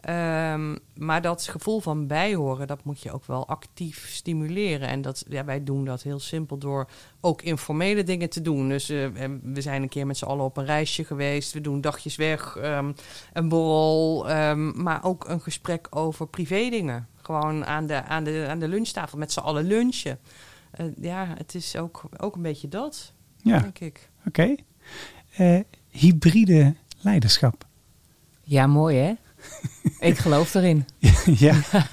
S2: Ehm, maar dat gevoel van bijhoren, dat moet je ook wel actief stimuleren. En dat, ja, wij doen dat heel simpel door ook informele dingen te doen. Dus eh, we zijn een keer met z'n allen op een reisje geweest. We doen dagjes weg, ehm, een borrel. ehm, maar ook een gesprek over privé dingen. Gewoon aan de, aan de, aan de lunchtafel met z'n allen lunchen. Eh, ja, het is ook, ook een beetje dat,
S1: Ja,
S2: denk ik.
S1: oké. Eh, hybride leiderschap.
S3: Ja, mooi hè? Ik geloof erin. (laughs)
S1: ja, (laughs)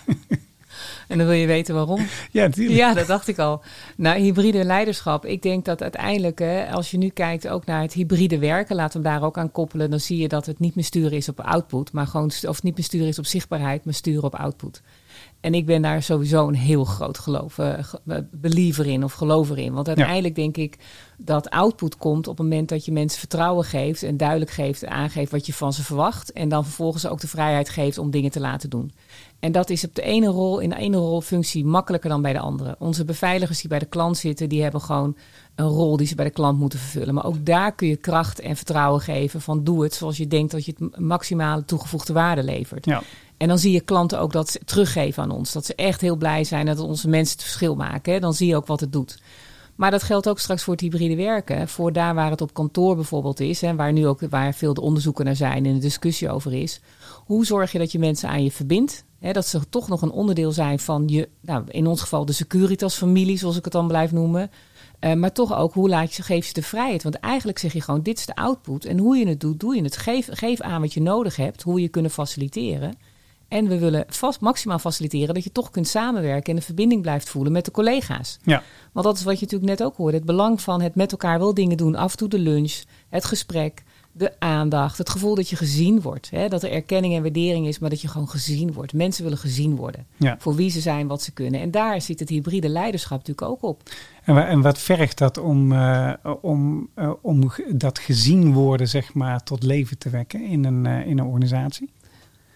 S3: En dan wil je weten waarom.
S1: ja, natuurlijk.
S3: Ja, dat dacht ik al. Nou, hybride leiderschap. Ik denk dat uiteindelijk, hè, als je nu kijkt ook naar het hybride werken, laten we hem daar ook aan koppelen, dan zie je dat het niet meer sturen is op output, maar gewoon, of niet meer sturen is op zichtbaarheid, maar sturen op output. En ik ben daar sowieso een heel groot geloof, eh, eh, believer in of gelover in. Want uiteindelijk denk ik dat output komt op het moment dat je mensen vertrouwen geeft en duidelijk geeft en aangeeft wat je van ze verwacht. En dan vervolgens ook de vrijheid geeft om dingen te laten doen. En dat is op de ene rol, in de ene rolfunctie makkelijker dan bij de andere. Onze beveiligers die bij de klant zitten, die hebben gewoon een rol die ze bij de klant moeten vervullen. Maar ook daar kun je kracht en vertrouwen geven van doe het zoals je denkt dat je het maximale toegevoegde waarde levert.
S1: Ja.
S3: En dan zie je klanten ook dat ze teruggeven aan ons. Dat ze echt heel blij zijn dat onze mensen het verschil maken. Dan zie je ook wat het doet. Maar dat geldt ook straks voor het hybride werken. Voor daar waar het op kantoor bijvoorbeeld is. En waar nu ook waar veel de onderzoeken naar zijn en de discussie over is. Hoe zorg je dat je mensen aan je verbindt? Hè, dat ze toch nog een onderdeel zijn van je, nou, in ons geval de Securitas-familie, zoals ik het dan blijf noemen. Eh, maar toch ook, hoe laat je, geef je de vrijheid? Want eigenlijk zeg je gewoon, dit is de output. En hoe je het doet, doe je het. Geef, geef aan wat je nodig hebt, hoe je kunnen faciliteren. En we willen vast, maximaal faciliteren dat je toch kunt samenwerken en de verbinding blijft voelen met de collega's.
S1: Ja.
S3: Want dat is wat je natuurlijk net ook hoorde. Het belang van het met elkaar wel dingen doen. Af en toe de lunch, het gesprek, de aandacht. Het gevoel dat je gezien wordt. Hè? Dat er erkenning en waardering is, maar dat je gewoon gezien wordt. Mensen willen gezien worden.
S1: Ja.
S3: Voor wie ze zijn, wat ze kunnen. En daar zit het hybride leiderschap natuurlijk ook op.
S1: En, en wat vergt dat om, eh, om, eh, om dat gezien worden, zeg maar, tot leven te wekken in een, eh, in een organisatie?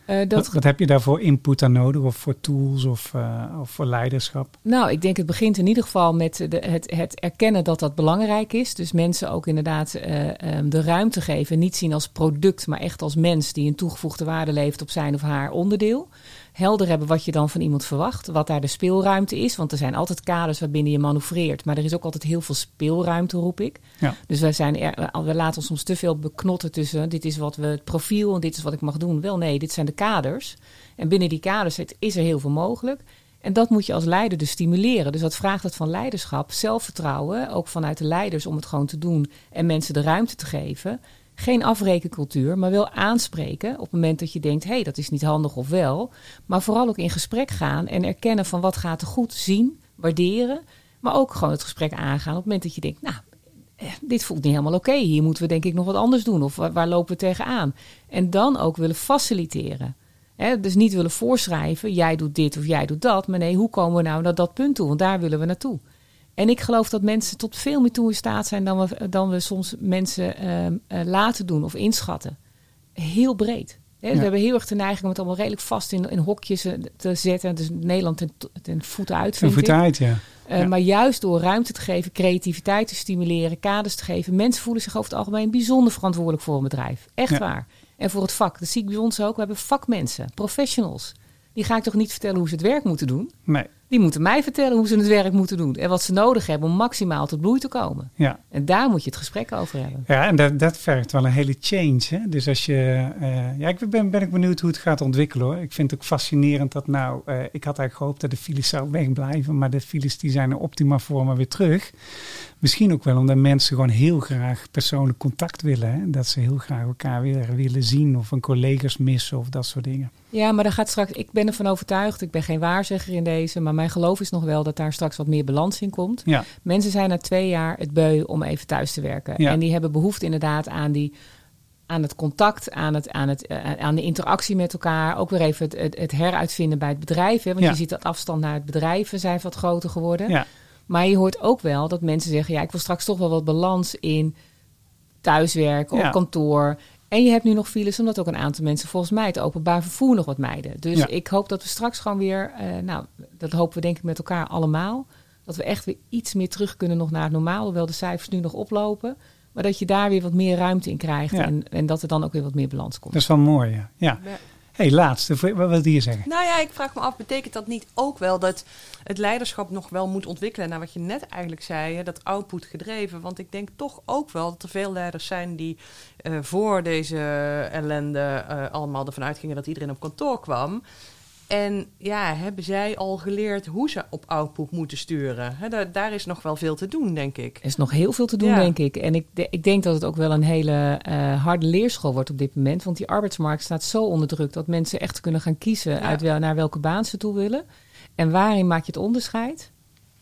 S3: Eh,
S1: Wat,
S3: dat,
S1: wat heb je daarvoor input aan nodig? Of voor tools of, eh, of voor leiderschap?
S3: Nou, ik denk het begint in ieder geval met de, het, het erkennen dat dat belangrijk is. Dus mensen ook inderdaad eh, ehm, de ruimte geven. Niet zien als product, maar echt als mens die een toegevoegde waarde levert op zijn of haar onderdeel. Helder hebben wat je dan van iemand verwacht. Wat daar de speelruimte is. Want er zijn altijd kaders waarbinnen je manoeuvreert. Maar er is ook altijd heel veel speelruimte, roep ik.
S1: Ja.
S3: Dus wij zijn er, we laten ons soms te veel beknotten tussen. Dit is wat we het profiel en dit is wat ik mag doen. Wel nee, dit zijn de kaders. En binnen die kaders zit- is er heel veel mogelijk. En dat moet je als leider dus stimuleren. Dus dat vraagt het van leiderschap, zelfvertrouwen, ook vanuit de leiders om het gewoon te doen en mensen de ruimte te geven. Geen afrekencultuur, maar wel aanspreken op het moment dat je denkt: hé, hey, dat is niet handig of wel. Maar vooral ook in gesprek gaan en erkennen van wat gaat er goed, zien, waarderen. Maar ook gewoon het gesprek aangaan op het moment dat je denkt: nou, eh, dit voelt niet helemaal oké. Hier moeten we denk ik nog wat anders doen. Of waar, lopen we tegenaan? En dan ook willen faciliteren. Dus niet willen voorschrijven, jij doet dit of jij doet dat. Maar nee, hoe komen we nou naar dat punt toe? Want daar willen we naartoe. En ik geloof dat mensen tot veel meer toe in staat zijn dan we, dan we soms mensen ehm, eh, laten doen of inschatten. Heel breed.
S1: Ja.
S3: We hebben heel erg de neiging om het allemaal redelijk vast in, in hokjes eh, te zetten. Dus Nederland ten, ten voeten uit,
S1: Een
S3: vind ik.
S1: voet uit, ja.
S3: Uh,
S1: Ja.
S3: Maar juist door ruimte te geven, creativiteit te stimuleren, kaders te geven. Mensen voelen zich over het algemeen bijzonder verantwoordelijk voor een bedrijf. Echt
S1: Ja.
S3: waar. En voor het vak. Dat zie ik bij ons ook. We hebben vakmensen, professionals. Die ga ik toch niet vertellen hoe ze het werk moeten doen.
S1: Nee.
S3: Die moeten mij vertellen hoe ze het werk moeten doen. En wat ze nodig hebben om maximaal tot bloei te komen.
S1: Ja.
S3: En daar moet je het gesprek over hebben.
S1: Ja, en dat, dat vergt wel een hele change. Hè? Dus als je. eh, ja, ik ben, ben ik benieuwd hoe het gaat ontwikkelen hoor. Ik vind het ook fascinerend dat nou. eh, ik had eigenlijk gehoopt dat de files zou (laughs) wegblijven. Maar de files die zijn in optima vormen weer terug. Misschien ook wel omdat mensen gewoon heel graag persoonlijk contact willen. Hè? Dat ze heel graag elkaar weer willen zien. Of een collega's missen of dat soort dingen.
S3: Ja, maar daar gaat straks. Ik ben ervan overtuigd. Ik ben geen waarzegger in deze. Maar mijn geloof is nog wel dat daar straks wat meer balans in komt.
S1: Ja,
S3: Mensen zijn na twee jaar het beu om even thuis te werken.
S1: Ja.
S3: En die hebben behoefte inderdaad aan, die, aan het contact, aan, het, aan, het, eh, aan de interactie met elkaar. Ook weer even het, het, het heruitvinden bij het bedrijf. Hè? Want
S1: Ja.
S3: je ziet dat afstand naar het bedrijven zijn wat groter geworden.
S1: ja,
S3: Maar je hoort ook wel dat mensen zeggen... ja, ik wil straks toch wel wat balans in thuiswerken,
S1: Ja.
S3: op kantoor. En je hebt nu nog files, omdat ook een aantal mensen volgens mij... het openbaar vervoer nog wat mijden. Dus
S1: Ja.
S3: ik hoop dat we straks gewoon weer... eh, nou, dat hopen we denk ik met elkaar allemaal... dat we echt weer iets meer terug kunnen nog naar het normaal... hoewel de cijfers nu nog oplopen... maar dat je daar weer wat meer ruimte in krijgt...
S1: Ja.
S3: En, en dat er dan ook weer wat meer balans komt.
S1: dat is wel mooi. Ja. ja. Hey, laatste. Wat wilde je zeggen?
S2: Nou ja, ik vraag me af, betekent dat niet ook wel dat het leiderschap nog wel moet ontwikkelen naar wat je net eigenlijk zei, dat output gedreven? Want ik denk toch ook wel dat er veel leiders zijn die eh, voor deze ellende eh, allemaal ervan uitgingen dat iedereen op kantoor kwam. En ja, hebben zij al geleerd hoe ze op output moeten sturen? Daar, daar is nog wel veel te doen, denk ik.
S3: Er is nog heel veel te doen,
S2: Ja.
S3: denk ik. En ik, de- ik denk dat het ook wel een hele eh, harde leerschool wordt op dit moment. Want die arbeidsmarkt staat zo onder druk dat mensen echt kunnen gaan kiezen
S2: Ja.
S3: uit wel, naar welke baan ze toe willen. En waarin maak je het onderscheid?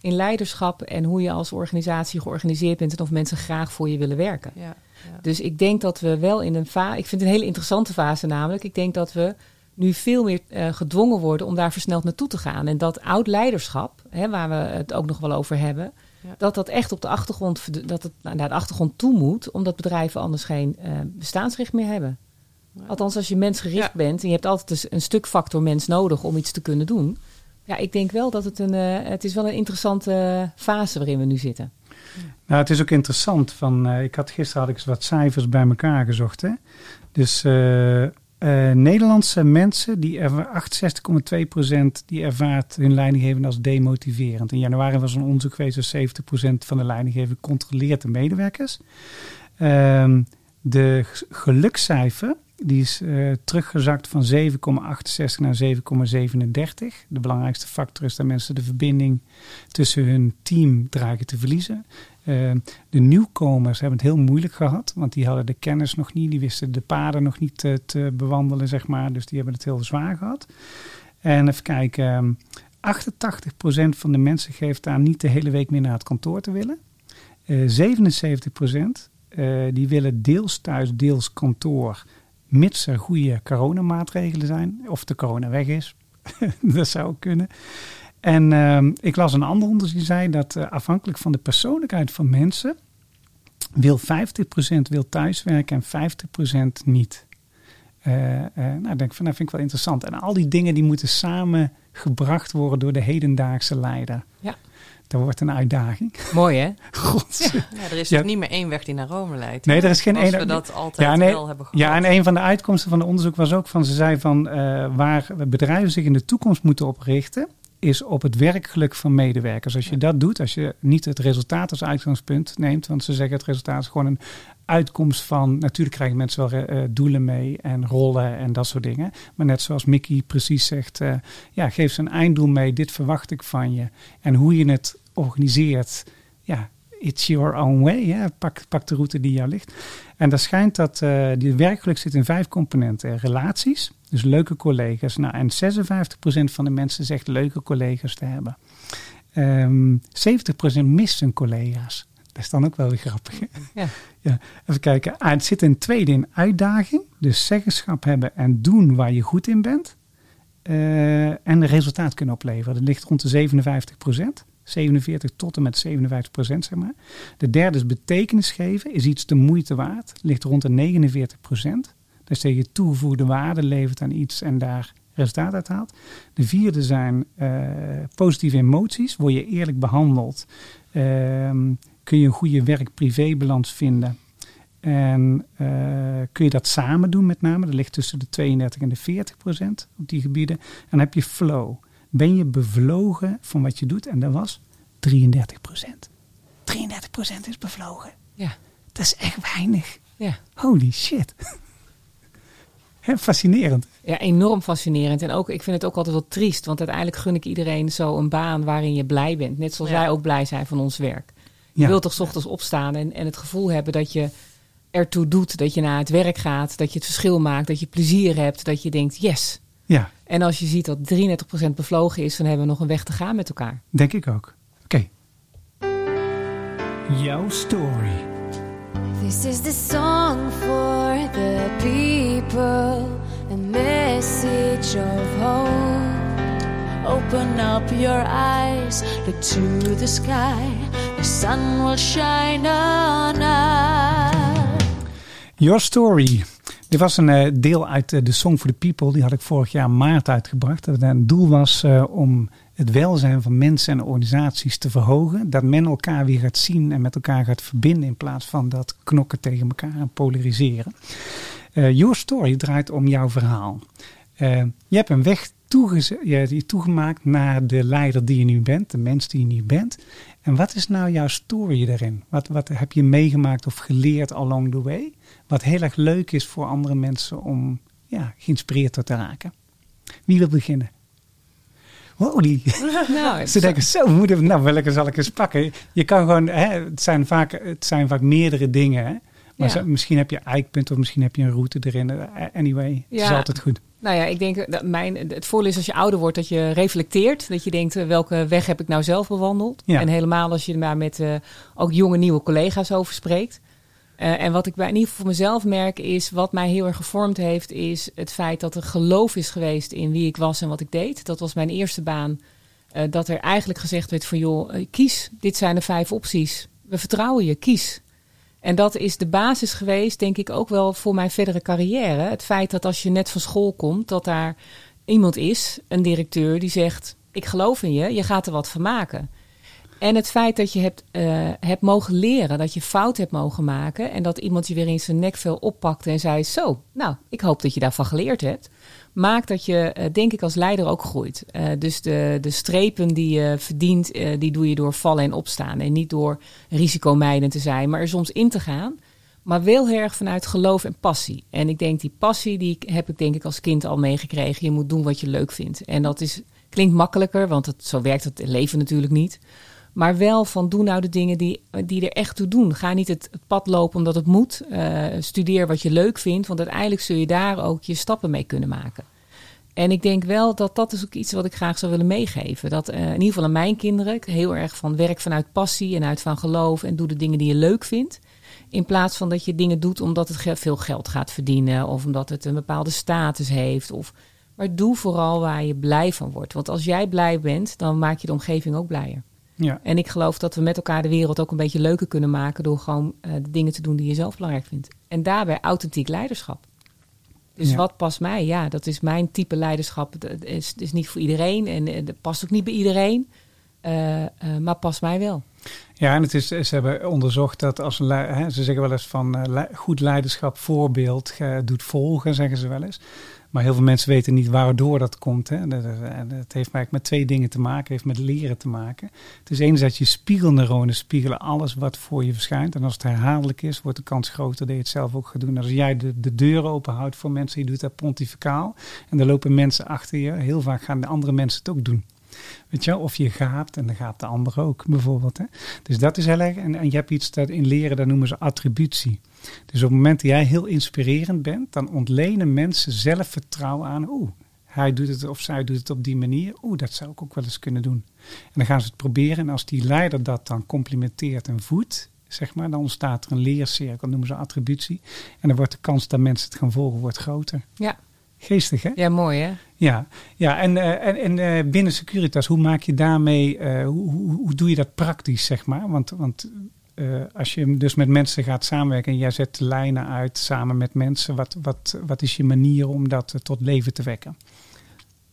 S3: In leiderschap en hoe je als organisatie georganiseerd bent en of mensen graag voor je willen werken.
S2: Ja, ja.
S3: Dus ik denk dat we wel in een fase. Ik vind het een hele interessante fase namelijk. Ik denk dat we nu veel meer eh, gedwongen worden om daar versneld naartoe te gaan. En dat oud leiderschap, hè, waar we het ook nog wel over hebben,
S2: Ja.
S3: dat dat echt op de achtergrond, dat het naar de achtergrond toe moet, omdat bedrijven anders geen eh, bestaansrecht meer hebben. Althans, als je mensgericht
S2: Ja.
S3: bent en je hebt altijd dus een stuk factor mens nodig om iets te kunnen doen. Ja, ik denk wel dat het een, eh, het is wel een interessante fase waarin we nu zitten.
S1: Nou, het is ook interessant. Van, eh, ik had, gisteren had ik eens wat cijfers bij elkaar gezocht. Hè? Dus eh, Nederlandse mensen, die erva- 68,2% die ervaart hun leidinggever als demotiverend. In januari was een onderzoek geweest, dus 70% van de leidinggever controleert de medewerkers. Ehm, de gelukscijfer, die is eh, teruggezakt van 7,68 naar 7,37. De belangrijkste factor is dat mensen de verbinding tussen hun team dreigen te verliezen. Eh, de nieuwkomers hebben het heel moeilijk gehad, want die hadden de kennis nog niet, die wisten de paden nog niet te, bewandelen, zeg maar. Dus die hebben het heel zwaar gehad. En even kijken, ehm, 88% van de mensen geeft aan niet de hele week meer naar het kantoor te willen. Eh 77% eh, die willen deels thuis, deels kantoor, mits er goede coronamaatregelen zijn, of de corona weg is. (laughs) dat zou kunnen. En ehm, ik las een ander onderzoek die zei dat eh, afhankelijk van de persoonlijkheid van mensen, wil 50% wil thuiswerken en 50% niet. Eh, eh, nou, denk van, dat vind ik wel interessant. En al die dingen die moeten samengebracht worden door de hedendaagse leider.
S3: Ja.
S1: Dat wordt een uitdaging.
S3: Mooi hè? (laughs)
S1: God.
S2: Ja, er is
S1: Ja.
S2: dus niet meer één weg die naar Rome leidt.
S1: Nee, er is geen één-
S2: we dat altijd
S1: Ja, nee,
S2: wel hebben gehad.
S1: Ja, en een van de uitkomsten van het onderzoek was ook van, ze zei van, waar bedrijven zich in de toekomst moeten oprichten, is op het werkgeluk van medewerkers. Als je dat doet, als je niet het resultaat als uitgangspunt neemt, want ze zeggen het resultaat is gewoon een uitkomst van, natuurlijk krijgen mensen wel eh, doelen mee en rollen en dat soort dingen. Maar net zoals Mickey precies zegt, eh, ja, geef ze een einddoel mee, dit verwacht ik van je. En hoe je het organiseert, ja, it's your own way. Hè? Pak, pak de route die jou ligt. En daar schijnt dat eh, die werkgeluk zit in vijf componenten. Relaties, dus leuke collega's. Nou, en 56% van de mensen zegt leuke collega's te hebben. Ehm 70% mist hun collega's. Dat is dan ook wel weer grappig.
S3: Ja.
S1: Ja, even kijken. Ah, het zit een tweede in uitdaging. Dus zeggenschap hebben en doen waar je goed in bent. Eh, en resultaat kunnen opleveren. Dat ligt rond de 57 47 tot en met 57% zeg maar. De derde is betekenis geven. Is iets de moeite waard. Ligt rond de 49% Dus dat je toegevoegde waarde levert aan iets en daar resultaat uit haalt. De vierde zijn eh, positieve emoties. Word je eerlijk behandeld. Ehm, kun je een goede werk-privé-balans vinden. En eh, kun je dat samen doen met name. Dat ligt tussen de 32 en de 40 procent op die gebieden. En dan heb je flow. Ben je bevlogen van wat je doet. En dat was 33% 33% is bevlogen.
S3: Ja,
S1: Dat is echt weinig.
S3: ja.
S1: Holy shit. (laughs) Fascinerend.
S3: Ja, enorm fascinerend. En ook, ik vind het ook altijd wel triest. Want uiteindelijk gun ik iedereen zo een baan waarin je blij bent. Net zoals
S2: Ja.
S3: wij ook blij zijn van ons werk. Je
S1: Ja.
S3: wilt toch 's ochtends opstaan en, en het gevoel hebben dat je ertoe doet. Dat je naar het werk gaat. Dat je het verschil maakt. Dat je plezier hebt. Dat je denkt, yes.
S1: Ja,
S3: En als je ziet dat 33% bevlogen is, dan hebben we nog een weg te gaan met elkaar.
S1: denk ik ook. Oké. Jouw story.
S5: This is the song for the people, a message of hope. Open up your eyes, look to the sky, the sun will shine on us.
S1: Your Story. Dit was een eh, deel uit eh, de Song for the People. Die had ik vorig jaar maart uitgebracht. Dat het doel was eh, om het welzijn van mensen en organisaties te verhogen. Dat men elkaar weer gaat zien en met elkaar gaat verbinden. In plaats van dat knokken tegen elkaar en polariseren. Eh, Your Story draait om jouw verhaal. Je hebt een weg toegemaakt naar de leider die je nu bent. De mens die je nu bent. En wat is nou jouw story daarin? Wat, wat heb je meegemaakt of geleerd along the way? Wat heel erg leuk is voor andere mensen om ja, geïnspireerd door te raken. Wie wil beginnen? Wow, die, (laughs) (laughs)
S3: Nou,
S1: ze denken zo, moeten we, nou welke zal ik eens pakken? Je kan gewoon, hè, het, zijn vaak, het zijn vaak meerdere dingen. Hè? Maar
S3: Ja.
S1: zo- misschien heb je eikpunten of misschien heb je een route erin. Eh, Anyway, het is altijd goed.
S3: Nou ja, ik denk dat mijn, het voordeel is als je ouder wordt dat je reflecteert. Dat je denkt, eh, welke weg heb ik nou zelf bewandeld?
S1: Ja.
S3: En helemaal als je daar met eh, ook jonge nieuwe collega's over spreekt. Eh, en wat ik bij in ieder geval voor mezelf merk is, wat mij heel erg gevormd heeft, is het feit dat er geloof is geweest in wie ik was en wat ik deed. Dat was mijn eerste baan. Eh, dat er eigenlijk gezegd werd van, joh, eh, kies. Dit zijn de vijf opties. We vertrouwen je, kies. En dat is de basis geweest, denk ik, ook wel voor mijn verdere carrière. Het feit dat als je net van school komt, dat daar iemand is, een directeur, die zegt: Ik geloof in je, je gaat er wat van maken. En het feit dat je hebt, eh, hebt mogen leren, dat je fout hebt mogen maken. En dat iemand je weer in zijn nekvel oppakte en zei: Zo, nou, ik hoop dat je daarvan geleerd hebt. Maakt dat je, eh, denk ik, als leider ook groeit. Eh, dus de, de strepen die je verdient, die doe je door vallen en opstaan. En niet door risicomijdend te zijn, maar er soms in te gaan. Maar wel heel erg vanuit geloof en passie. En ik denk, die passie die heb ik denk ik als kind al meegekregen. Je moet doen wat je leuk vindt. En dat is, klinkt makkelijker, want zo werkt het leven natuurlijk niet. Maar wel van doe nou de dingen die, die er echt toe doen. Ga niet het, pad lopen omdat het moet. Eh, studeer wat je leuk vindt, want uiteindelijk zul je daar ook je stappen mee kunnen maken. En ik denk wel dat dat is ook iets wat ik graag zou willen meegeven. Dat eh, in ieder geval aan mijn kinderen heel erg van werk vanuit passie en uit van geloof. En doe de dingen die je leuk vindt. In plaats van dat je dingen doet omdat het veel geld gaat verdienen. Of omdat het een bepaalde status heeft. Of, maar doe vooral waar je blij van wordt. Want als jij blij bent, dan maak je de omgeving ook blijer.
S1: Ja,
S3: En ik geloof dat we met elkaar de wereld ook een beetje leuker kunnen maken. Door gewoon eh, de dingen te doen die je zelf belangrijk vindt. En daarbij authentiek leiderschap. Dus
S1: Ja.
S3: wat past mij? Ja, dat is mijn type leiderschap. Het is, het is niet voor iedereen en eh, dat past ook niet bij iedereen. Eh, eh, maar past mij wel.
S1: Ja, en het is, ze hebben onderzocht dat als hè, ze zeggen wel eens van eh, goed leiderschap voorbeeld eh, doet volgen, zeggen ze wel eens. Maar heel veel mensen weten niet waardoor dat komt. Dat heeft eigenlijk met twee dingen te maken, heeft met leren te maken. Het is enerzijds je spiegelneuronen spiegelen alles wat voor je verschijnt. En als het herhaaldelijk is, wordt de kans groter dat je het zelf ook gaat doen. Als jij de, de deuren openhoudt voor mensen, je doet dat pontificaal. En dan lopen mensen achter je. Heel vaak gaan de andere mensen het ook doen. Weet je, of je gaapt en dan gaapt de ander ook, bijvoorbeeld. Hè? Dus dat is heel erg. En, en je hebt iets dat in leren, dat noemen ze attributie. Dus op het moment dat jij heel inspirerend bent, dan ontlenen mensen zelfvertrouwen aan. Oeh, hij doet het of zij doet het op die manier. Oeh, dat zou ik ook wel eens kunnen doen. En dan gaan ze het proberen. En als die leider dat dan complimenteert en voedt, zeg maar, dan ontstaat er een leercirkel, noemen ze attributie. En dan wordt de kans dat mensen het gaan volgen wordt groter.
S3: Ja,
S1: Geestig, hè?
S3: ja mooi hè?
S1: Ja, ja en, eh, en, en eh, binnen Securitas, hoe maak je daarmee, eh, hoe, hoe, hoe doe je dat praktisch, zeg maar? Want, want eh, als je dus met mensen gaat samenwerken en jij zet lijnen uit samen met mensen, wat, wat, wat is je manier om dat eh, tot leven te wekken?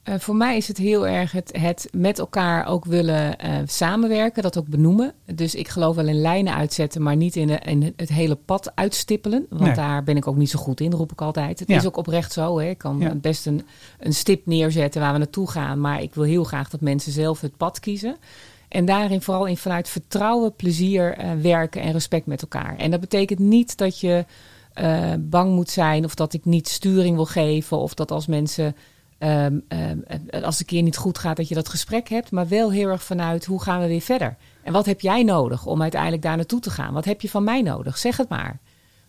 S3: Eh, voor mij is het heel erg het, het met elkaar ook willen samenwerken, dat ook benoemen. Dus ik geloof wel in lijnen uitzetten, maar niet in, de, in het hele pad uitstippelen. Want
S1: Nee.
S3: daar ben ik ook niet zo goed in, roep ik altijd. Het
S1: Ja.
S3: is ook oprecht zo. Hè. Ik kan
S1: Ja.
S3: best een, een stip neerzetten waar we naartoe gaan. Maar ik wil heel graag dat mensen zelf het pad kiezen. En daarin vooral in vanuit vertrouwen, plezier eh, werken en respect met elkaar. En dat betekent niet dat je eh, bang moet zijn of dat ik niet sturing wil geven of dat als mensen ehm, ehm, eh, als een keer niet goed gaat dat je dat gesprek hebt, maar wel heel erg vanuit hoe gaan we weer verder. En wat heb jij nodig om uiteindelijk daar naartoe te gaan? Wat heb je van mij nodig? Zeg het maar.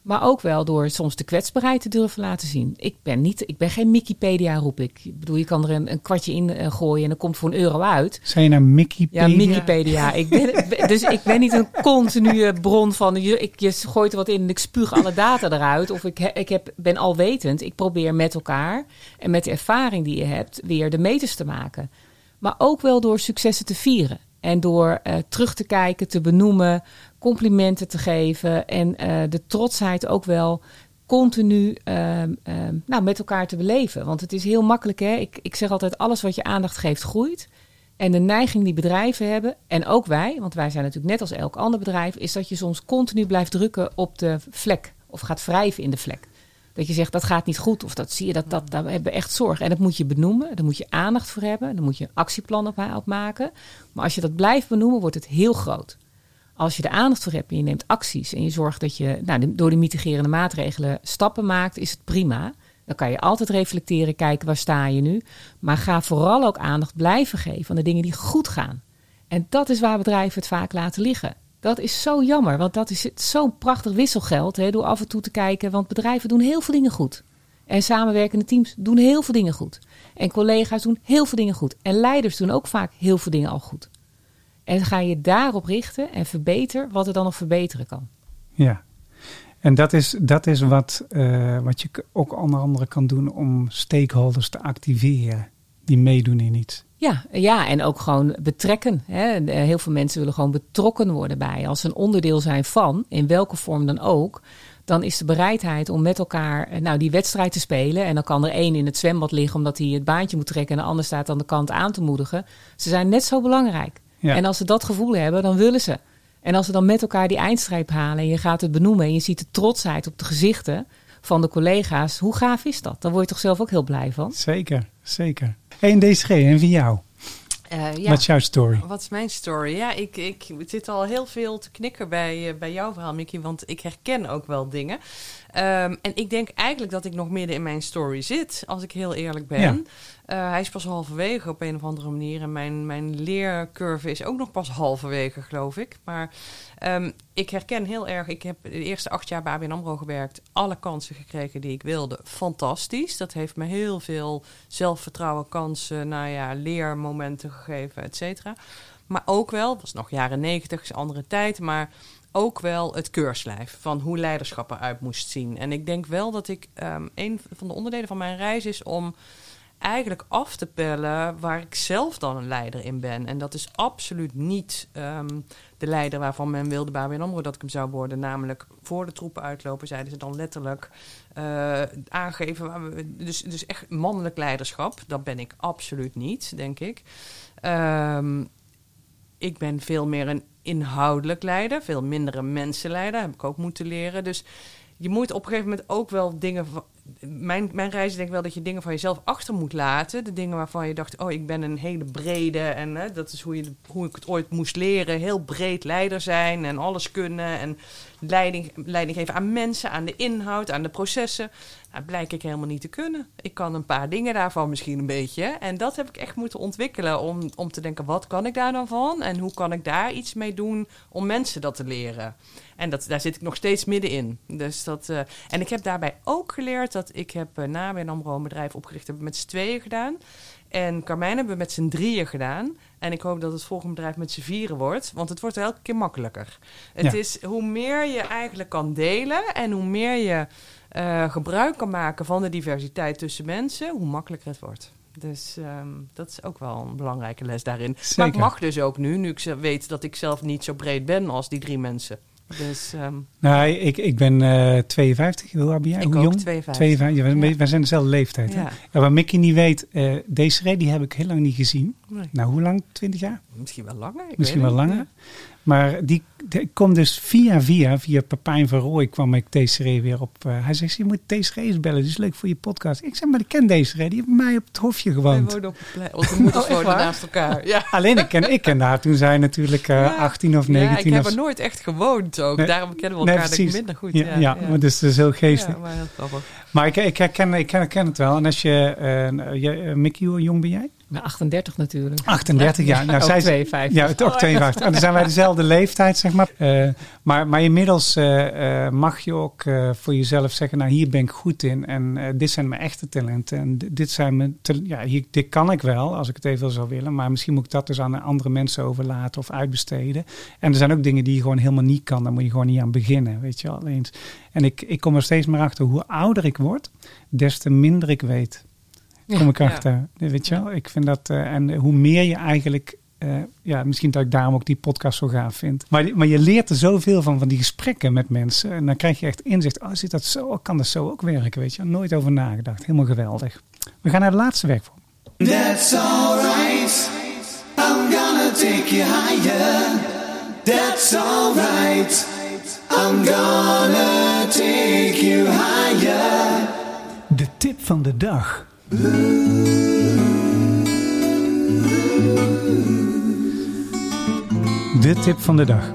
S3: Maar ook wel door soms de kwetsbaarheid te durven laten zien. Ik ben, niet, ik ben geen Wikipedia, roep ik. Ik bedoel, je kan er een, een kwartje in eh, gooien en dan komt voor een euro uit.
S1: Zijn je nou Mickey
S3: Ja, Wikipedia. Ik ben, dus ik ben niet een continue bron van je, ik, je gooit er wat in en ik spuug alle data eruit. Of ik, ik heb, ben alwetend. Ik probeer met elkaar en met de ervaring die je hebt weer de meters te maken. Maar ook wel door successen te vieren. En door eh, terug te kijken, te benoemen, complimenten te geven. En eh, de trotsheid ook wel continu ehm, ehm, nou, met elkaar te beleven. Want het is heel makkelijk. Hè? Ik, ik zeg altijd, alles wat je aandacht geeft, groeit. En de neiging die bedrijven hebben, en ook wij, want wij zijn natuurlijk net als elk ander bedrijf, is dat je soms continu blijft drukken op de vlek. Of gaat wrijven in de vlek. Dat je zegt dat gaat niet goed, of dat zie je, dat, dat, daar hebben we echt zorg. En dat moet je benoemen, daar moet je aandacht voor hebben, daar moet je een actieplan op, op maken. Maar als je dat blijft benoemen, wordt het heel groot. Als je er aandacht voor hebt en je neemt acties en je zorgt dat je nou, door de mitigerende maatregelen stappen maakt, is het prima. Dan kan je altijd reflecteren, kijken waar sta je nu. Maar ga vooral ook aandacht blijven geven aan de dingen die goed gaan. En dat is waar bedrijven het vaak laten liggen. Dat is zo jammer, want dat is zo'n prachtig wisselgeld. Hè, door af en toe te kijken, want bedrijven doen heel veel dingen goed. En samenwerkende teams doen heel veel dingen goed. En collega's doen heel veel dingen goed. En leiders doen ook vaak heel veel dingen al goed. En ga je daarop richten en verbeter wat er dan nog verbeteren kan.
S1: Ja. En dat is, dat is wat, eh, wat je ook onder andere kan doen om stakeholders te activeren die meedoen in iets.
S3: Ja, ja, en ook gewoon betrekken. Hè. Eh, Heel veel mensen willen gewoon betrokken worden bij. Als ze een onderdeel zijn van, in welke vorm dan ook, dan is de bereidheid om met elkaar eh, nou, die wedstrijd te spelen. En dan kan er één in het zwembad liggen omdat hij het baantje moet trekken en de ander staat aan de kant aan te moedigen. Ze zijn net zo belangrijk.
S1: Ja.
S3: En als ze dat gevoel hebben, dan willen ze. En als ze dan met elkaar die eindstreep halen en je gaat het benoemen en je ziet de trotsheid op de gezichten van de collega's, hoe gaaf is dat? Dan word je toch zelf ook heel blij van?
S1: Zeker, zeker. Hey, en DSG, en wie jou?
S2: Eh, ja.
S1: Wat is jouw story?
S2: Wat is mijn story? Ja, ik, ik zit al heel veel te knikken bij, eh, bij jouw verhaal, Mickey, want ik herken ook wel dingen. Ehm, en ik denk eigenlijk dat ik nog midden in mijn story zit, als ik heel eerlijk ben.
S1: Ja.
S2: Eh, hij is pas halverwege op een of andere manier. En mijn, mijn leercurve is ook nog pas halverwege, geloof ik. Maar ehm, ik herken heel erg... Ik heb de eerste acht jaar bij ABN AMRO gewerkt. Alle kansen gekregen die ik wilde. Fantastisch. Dat heeft me heel veel zelfvertrouwen, kansen... Nou ja, leermomenten gegeven, et cetera. Maar ook wel, het was nog jaren negentig, is een andere tijd... maar ook wel het keurslijf van hoe leiderschap eruit moest zien. En ik denk wel dat ik... ehm, een van de onderdelen van mijn reis is om eigenlijk af te pellen waar ik zelf dan een leider in ben. En dat is absoluut niet ehm, de leider waarvan men wilde bij dat ik hem zou worden. Namelijk voor de troepen uitlopen, zeiden ze dan letterlijk. eh, aangeven, waar we- dus, dus echt mannelijk leiderschap. Dat ben ik absoluut niet, denk ik. Ehm, ik ben veel meer een inhoudelijk leider, veel minder een mensenleider. Heb ik ook moeten leren. Dus je moet op een gegeven moment ook wel dingen. Mijn, mijn reis is denk ik wel dat je dingen van jezelf achter moet laten. De dingen waarvan je dacht, oh, ik ben een hele brede. En hè, dat is hoe, je, hoe ik het ooit moest leren. Heel breed leider zijn en alles kunnen. En leiding, leiding geven aan mensen, aan de inhoud, aan de processen. Nou, blijk ik helemaal niet te kunnen. Ik kan een paar dingen daarvan misschien een beetje. En dat heb ik echt moeten ontwikkelen om, om te denken, wat kan ik daar dan van? En hoe kan ik daar iets mee doen om mensen dat te leren? En dat, daar zit ik nog steeds middenin. Dus dat, eh, en ik heb daarbij ook geleerd dat ik heb uh, na mijn AMRO een bedrijf opgericht, heb ik met z'n tweeën gedaan. En Carmijn hebben we met z'n drieën gedaan. En ik hoop dat het volgende bedrijf met z'n vieren wordt. Want het wordt elke keer makkelijker. Het
S1: Ja.
S2: is hoe meer je eigenlijk kan delen en hoe meer je eh, gebruik kan maken van de diversiteit tussen mensen, hoe makkelijker het wordt. Dus ehm, dat is ook wel een belangrijke les daarin. Maar ik
S1: Zeker.
S2: mag dus ook nu, nu ik weet dat ik zelf niet zo breed ben als die drie mensen. Dus ehm,
S1: Nou, ik, ik ben eh 52. Hoe oud ben jij?
S2: ik
S1: Hoe
S2: ook
S1: jong?
S2: 52.
S1: 52. Ja, wij,
S2: Ja.
S1: zijn dezelfde leeftijd. Hè?
S2: Ja.
S1: Ja, wat Mickey niet weet, eh Desiree die heb ik heel lang niet gezien.
S2: Nee,
S1: Nou, hoe lang? 20 jaar?
S2: misschien wel langer.
S1: Misschien wel langer. Maar die, ik kom dus via via, via Papijn van Rooij kwam ik Desiree weer op. eh, hij zegt, je moet Desiree eens bellen, is leuk voor je podcast. Ik zeg, maar ik ken Desiree, die heeft mij op het hofje
S2: Wij
S1: gewoond.
S2: woonden op het plein. Onze moeders (laughs)
S3: Oh,
S2: naast elkaar. Ja. (laughs)
S1: Alleen ik ken, ik ken haar toen zij natuurlijk eh,
S2: Ja.
S1: 18 of
S2: ja,
S1: 19
S2: ik heb er nooit echt gewoond ook.
S1: Nee.
S2: Daarom kennen we
S1: Nee,
S2: elkaar denk ik
S1: precies.
S2: minder goed.
S1: Ja, ja, maar dus dat is heel geestig.
S2: Ja, maar.
S1: Maar ik, ik, herken, ik, ken, ik ken het wel. En als je, eh, je eh, Mickey, hoe jong ben jij?
S3: Maar 38 natuurlijk.
S1: 38 jaar. Nou,
S3: ook
S1: zij,
S3: 52.
S1: Ja, het ook 52. En dan zijn wij dezelfde leeftijd, zeg maar. Eh, maar, maar inmiddels eh, eh, mag je ook voor jezelf zeggen, nou hier ben ik goed in. En dit zijn mijn echte talenten. En dit zijn mijn, ja, hier, dit kan ik wel, als ik het even zou willen. Maar misschien moet ik dat dus aan andere mensen overlaten of uitbesteden. En er zijn ook dingen die je gewoon helemaal niet kan. Daar moet je gewoon niet aan beginnen, weet je wel. Eens. En ik, ik kom er steeds meer achter, hoe ouder ik word, des te minder ik weet. Kom ik
S2: Ja.
S1: achter, weet je wel. Ik vind dat, eh, en hoe meer je eigenlijk eh, ja, misschien dat ik daarom ook die podcast zo gaaf vind. Maar, maar je leert er zoveel van, van die gesprekken met mensen. En dan krijg je echt inzicht. Oh, zit dat zo? Kan dat zo ook werken? Weet je, nooit over nagedacht. Helemaal geweldig. We gaan naar de laatste werkvorm.
S4: That's alright. I'm gonna take you higher. That's alright. I'm gonna take you higher.
S1: De tip van de dag. De tip van de dag.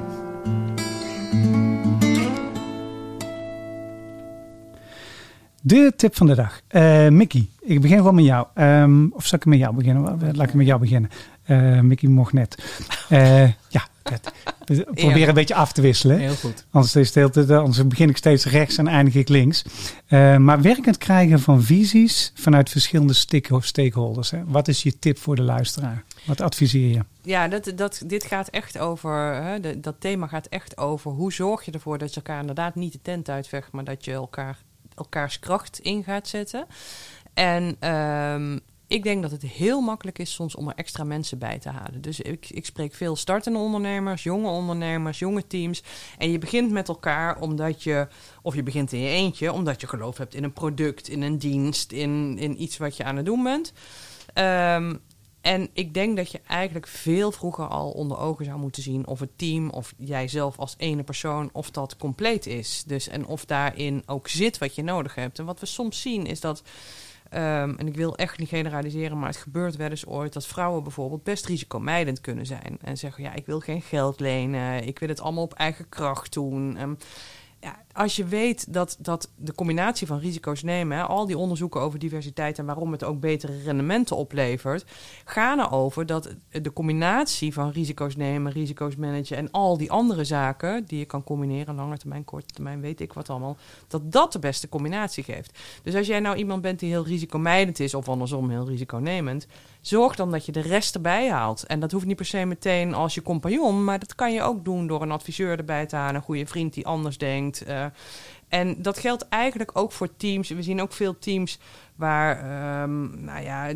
S1: De tip van de dag. Eh, Mickey, ik begin gewoon met jou. Ehm, of zal ik met jou beginnen? Laat ik met jou beginnen. Eh, Mickey mocht net. Eh, ja, (laughs) proberen een beetje af te wisselen.
S3: Heel goed.
S1: Anders, is het anders begin ik steeds rechts en eindig ik links. Eh, maar werkend krijgen van visies vanuit verschillende stakeholders. Hè. Wat is je tip voor de luisteraar? Wat adviseer je?
S2: Ja, dat, dat, dit gaat echt over, hè, de, dat thema gaat echt over hoe zorg je ervoor dat je elkaar inderdaad niet de tent uitvecht, maar dat je elkaar, elkaars kracht in gaat zetten. En ehm, ik denk dat het heel makkelijk is soms om er extra mensen bij te halen. Dus ik, ik spreek veel startende ondernemers, jonge ondernemers, jonge teams. En je begint met elkaar omdat je, of je begint in je eentje, omdat je geloof hebt in een product, in een dienst, in, in iets wat je aan het doen bent. Ehm, en ik denk dat je eigenlijk veel vroeger al onder ogen zou moeten zien of het team of jijzelf als ene persoon of dat compleet is. Dus en of daarin ook zit wat je nodig hebt. En wat we soms zien is dat, ehm, en ik wil echt niet generaliseren, maar het gebeurt wel eens ooit dat vrouwen bijvoorbeeld best risicomijdend kunnen zijn. En zeggen, ja, ik wil geen geld lenen, ik wil het allemaal op eigen kracht doen. Ehm, ja, als je weet dat, dat de combinatie van risico's nemen, al die onderzoeken over diversiteit en waarom het ook betere rendementen oplevert, gaan erover dat de combinatie van risico's nemen, risico's managen en al die andere zaken die je kan combineren, lange termijn, korte termijn, weet ik wat allemaal, dat dat de beste combinatie geeft. Dus als jij nou iemand bent die heel risicomijdend is of andersom heel risiconemend, zorg dan dat je de rest erbij haalt. En dat hoeft niet per se meteen als je compagnon, maar dat kan je ook doen door een adviseur erbij te halen, een goede vriend die anders denkt. En dat geldt eigenlijk ook voor teams. We zien ook veel teams waar, ehm, nou ja,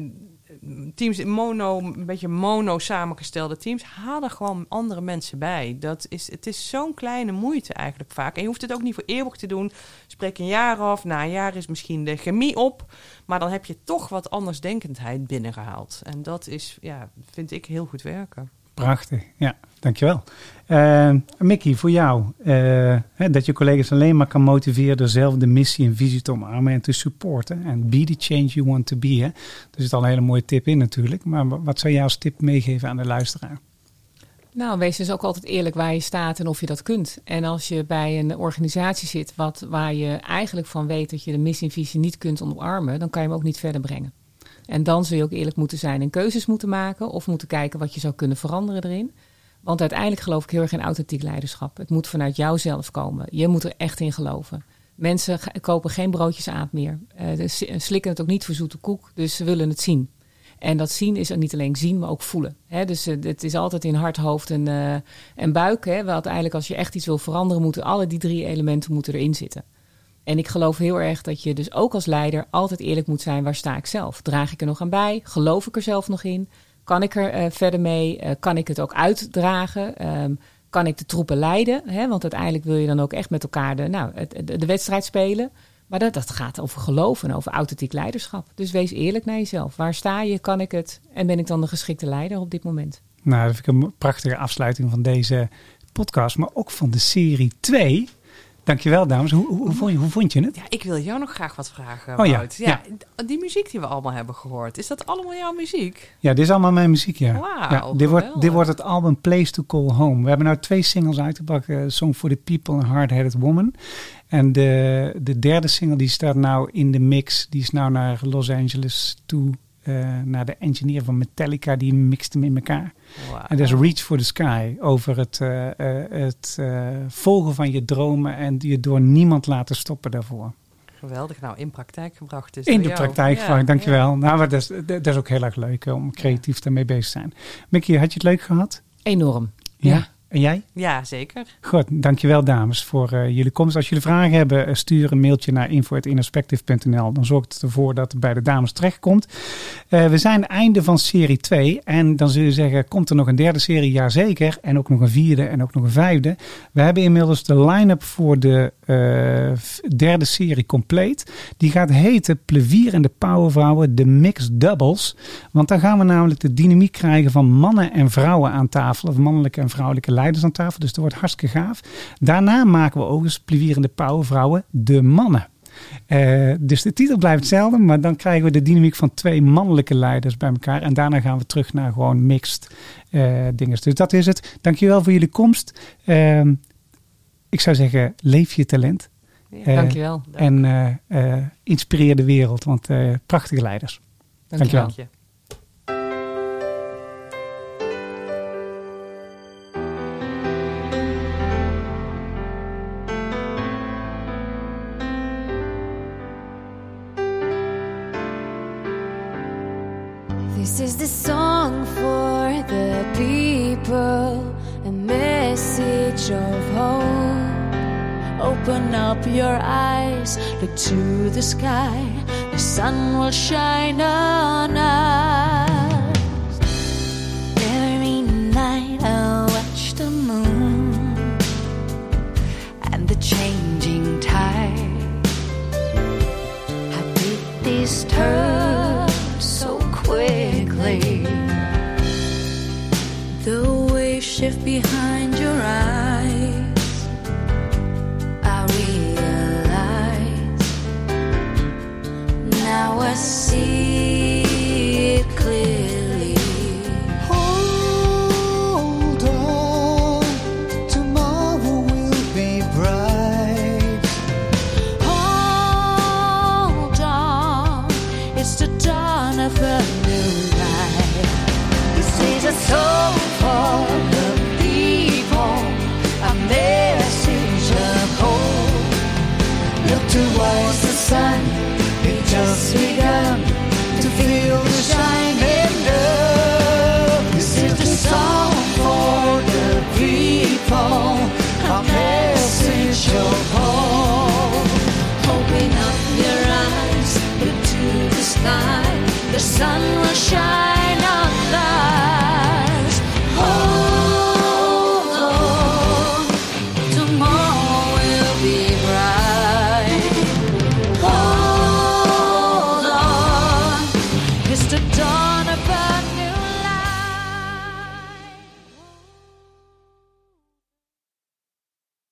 S2: teams mono, een beetje mono samengestelde teams, haal er gewoon andere mensen bij. Dat is, het is zo'n kleine moeite eigenlijk vaak. En je hoeft het ook niet voor eeuwig te doen. Spreek een jaar af, na een jaar is misschien de chemie op, maar dan heb je toch wat andersdenkendheid binnengehaald. En dat is, ja, vind ik heel goed werken.
S1: Prachtig, ja, dankjewel. Uh, Mickey, voor jou, hè, dat je collega's alleen maar kan motiveren door zelf de missie en visie te omarmen en te supporten. En be the change you want to be. Hè. Er zit al een hele mooie tip in natuurlijk, maar wat zou jij als tip meegeven aan de luisteraar?
S3: Nou, wees dus ook altijd eerlijk waar je staat en of je dat kunt. En als je bij een organisatie zit wat, waar je eigenlijk van weet dat je de missie en visie niet kunt omarmen, dan kan je hem ook niet verder brengen. En dan zul je ook eerlijk moeten zijn en keuzes moeten maken of moeten kijken wat je zou kunnen veranderen erin. Want uiteindelijk geloof ik heel erg in authentiek leiderschap. Het moet vanuit jouzelf komen. Je moet er echt in geloven. Mensen kopen geen broodjes aap meer. Uh, slikken het ook niet voor zoete koek, dus ze willen het zien. En dat zien is niet alleen zien, maar ook voelen. Dus uh, het is altijd in hart, hoofd en, en buik. Hè. Want uiteindelijk als je echt iets wil veranderen, moeten alle die drie elementen moeten erin zitten. En ik geloof heel erg dat je dus ook als leider altijd eerlijk moet zijn. Waar sta ik zelf? Draag ik er nog aan bij? Geloof ik er zelf nog in? Kan ik er uh, verder mee? Uh, kan ik het ook uitdragen? Um, kan ik de troepen leiden? Want uiteindelijk wil je dan ook echt met elkaar de, nou, de, de wedstrijd spelen. Maar dat, dat gaat over geloof en over authentiek leiderschap. Dus wees eerlijk naar jezelf. Waar sta je? Kan ik het? En ben ik dan de geschikte leider op dit moment?
S1: Nou, dat vind ik een prachtige afsluiting van deze podcast, maar ook van de serie 2. Dankjewel, dames. Hoe, hoe, hoe, vond, je, hoe vond je het?
S2: Ja, ik wil jou nog graag wat vragen,
S1: Oh ja.
S2: Ja, Die muziek die we allemaal hebben gehoord, is dat allemaal jouw muziek?
S1: Ja, dit is allemaal mijn muziek, ja.
S2: Wauw,
S1: ja dit, wordt, dit wordt het album Place to Call Home. We hebben nou twee singles uitgebracht. eh, Song for the People en Hard Headed Woman. En de, de derde single die staat nou in de mix. Die is nou naar Los Angeles toe. Eh, naar de engineer van Metallica. Die mixt hem in elkaar. En dat is Reach for the Sky. Over het, eh, eh, het eh, volgen van je dromen. En je door niemand laten stoppen daarvoor.
S2: Geweldig. Nou, in praktijk gebracht dus
S1: In de
S2: jou.
S1: praktijk
S2: Ja,
S1: gebracht, dankjewel.
S2: ja.
S1: Nou, maar dat, is, dat is ook heel erg leuk om creatief daarmee bezig te zijn. Mickey, had je het leuk gehad?
S3: Enorm.
S1: En jij?
S2: Ja, zeker.
S1: Goed, dankjewel dames voor eh, jullie komst. Als jullie vragen hebben, eh, stuur een mailtje naar info.introspective.nl. Dan zorgt het ervoor dat het bij de dames terechtkomt. Eh we zijn einde van serie 2. En dan zul je zeggen, komt er nog een derde serie? Jazeker. En ook nog een vierde en ook nog een vijfde. We hebben inmiddels de line-up voor de derde serie compleet. Die gaat heten Plevier en de Powervrouwen, de Mixed Doubles. Want dan gaan we namelijk de dynamiek krijgen van mannen en vrouwen aan tafel. Of mannelijke en vrouwelijke leiders aan tafel. Dus dat wordt hartstikke gaaf. Daarna maken we ook eens Plevier en de Powervrouwen, de mannen. Eh, dus de titel blijft hetzelfde, maar dan krijgen we de dynamiek van twee mannelijke leiders bij elkaar. En daarna gaan we terug naar gewoon mixed eh dingen. Dus dat is het. Dankjewel voor jullie komst. Ehm, ik zou zeggen, leef je talent.
S2: Ja,
S1: Eh,
S3: Dankjewel.
S1: En inspireer de wereld, want prachtige leiders.
S3: Dankjewel.
S1: dankjewel.
S5: Of hope. Open up your eyes, look to the sky, the sun will shine on us. Shine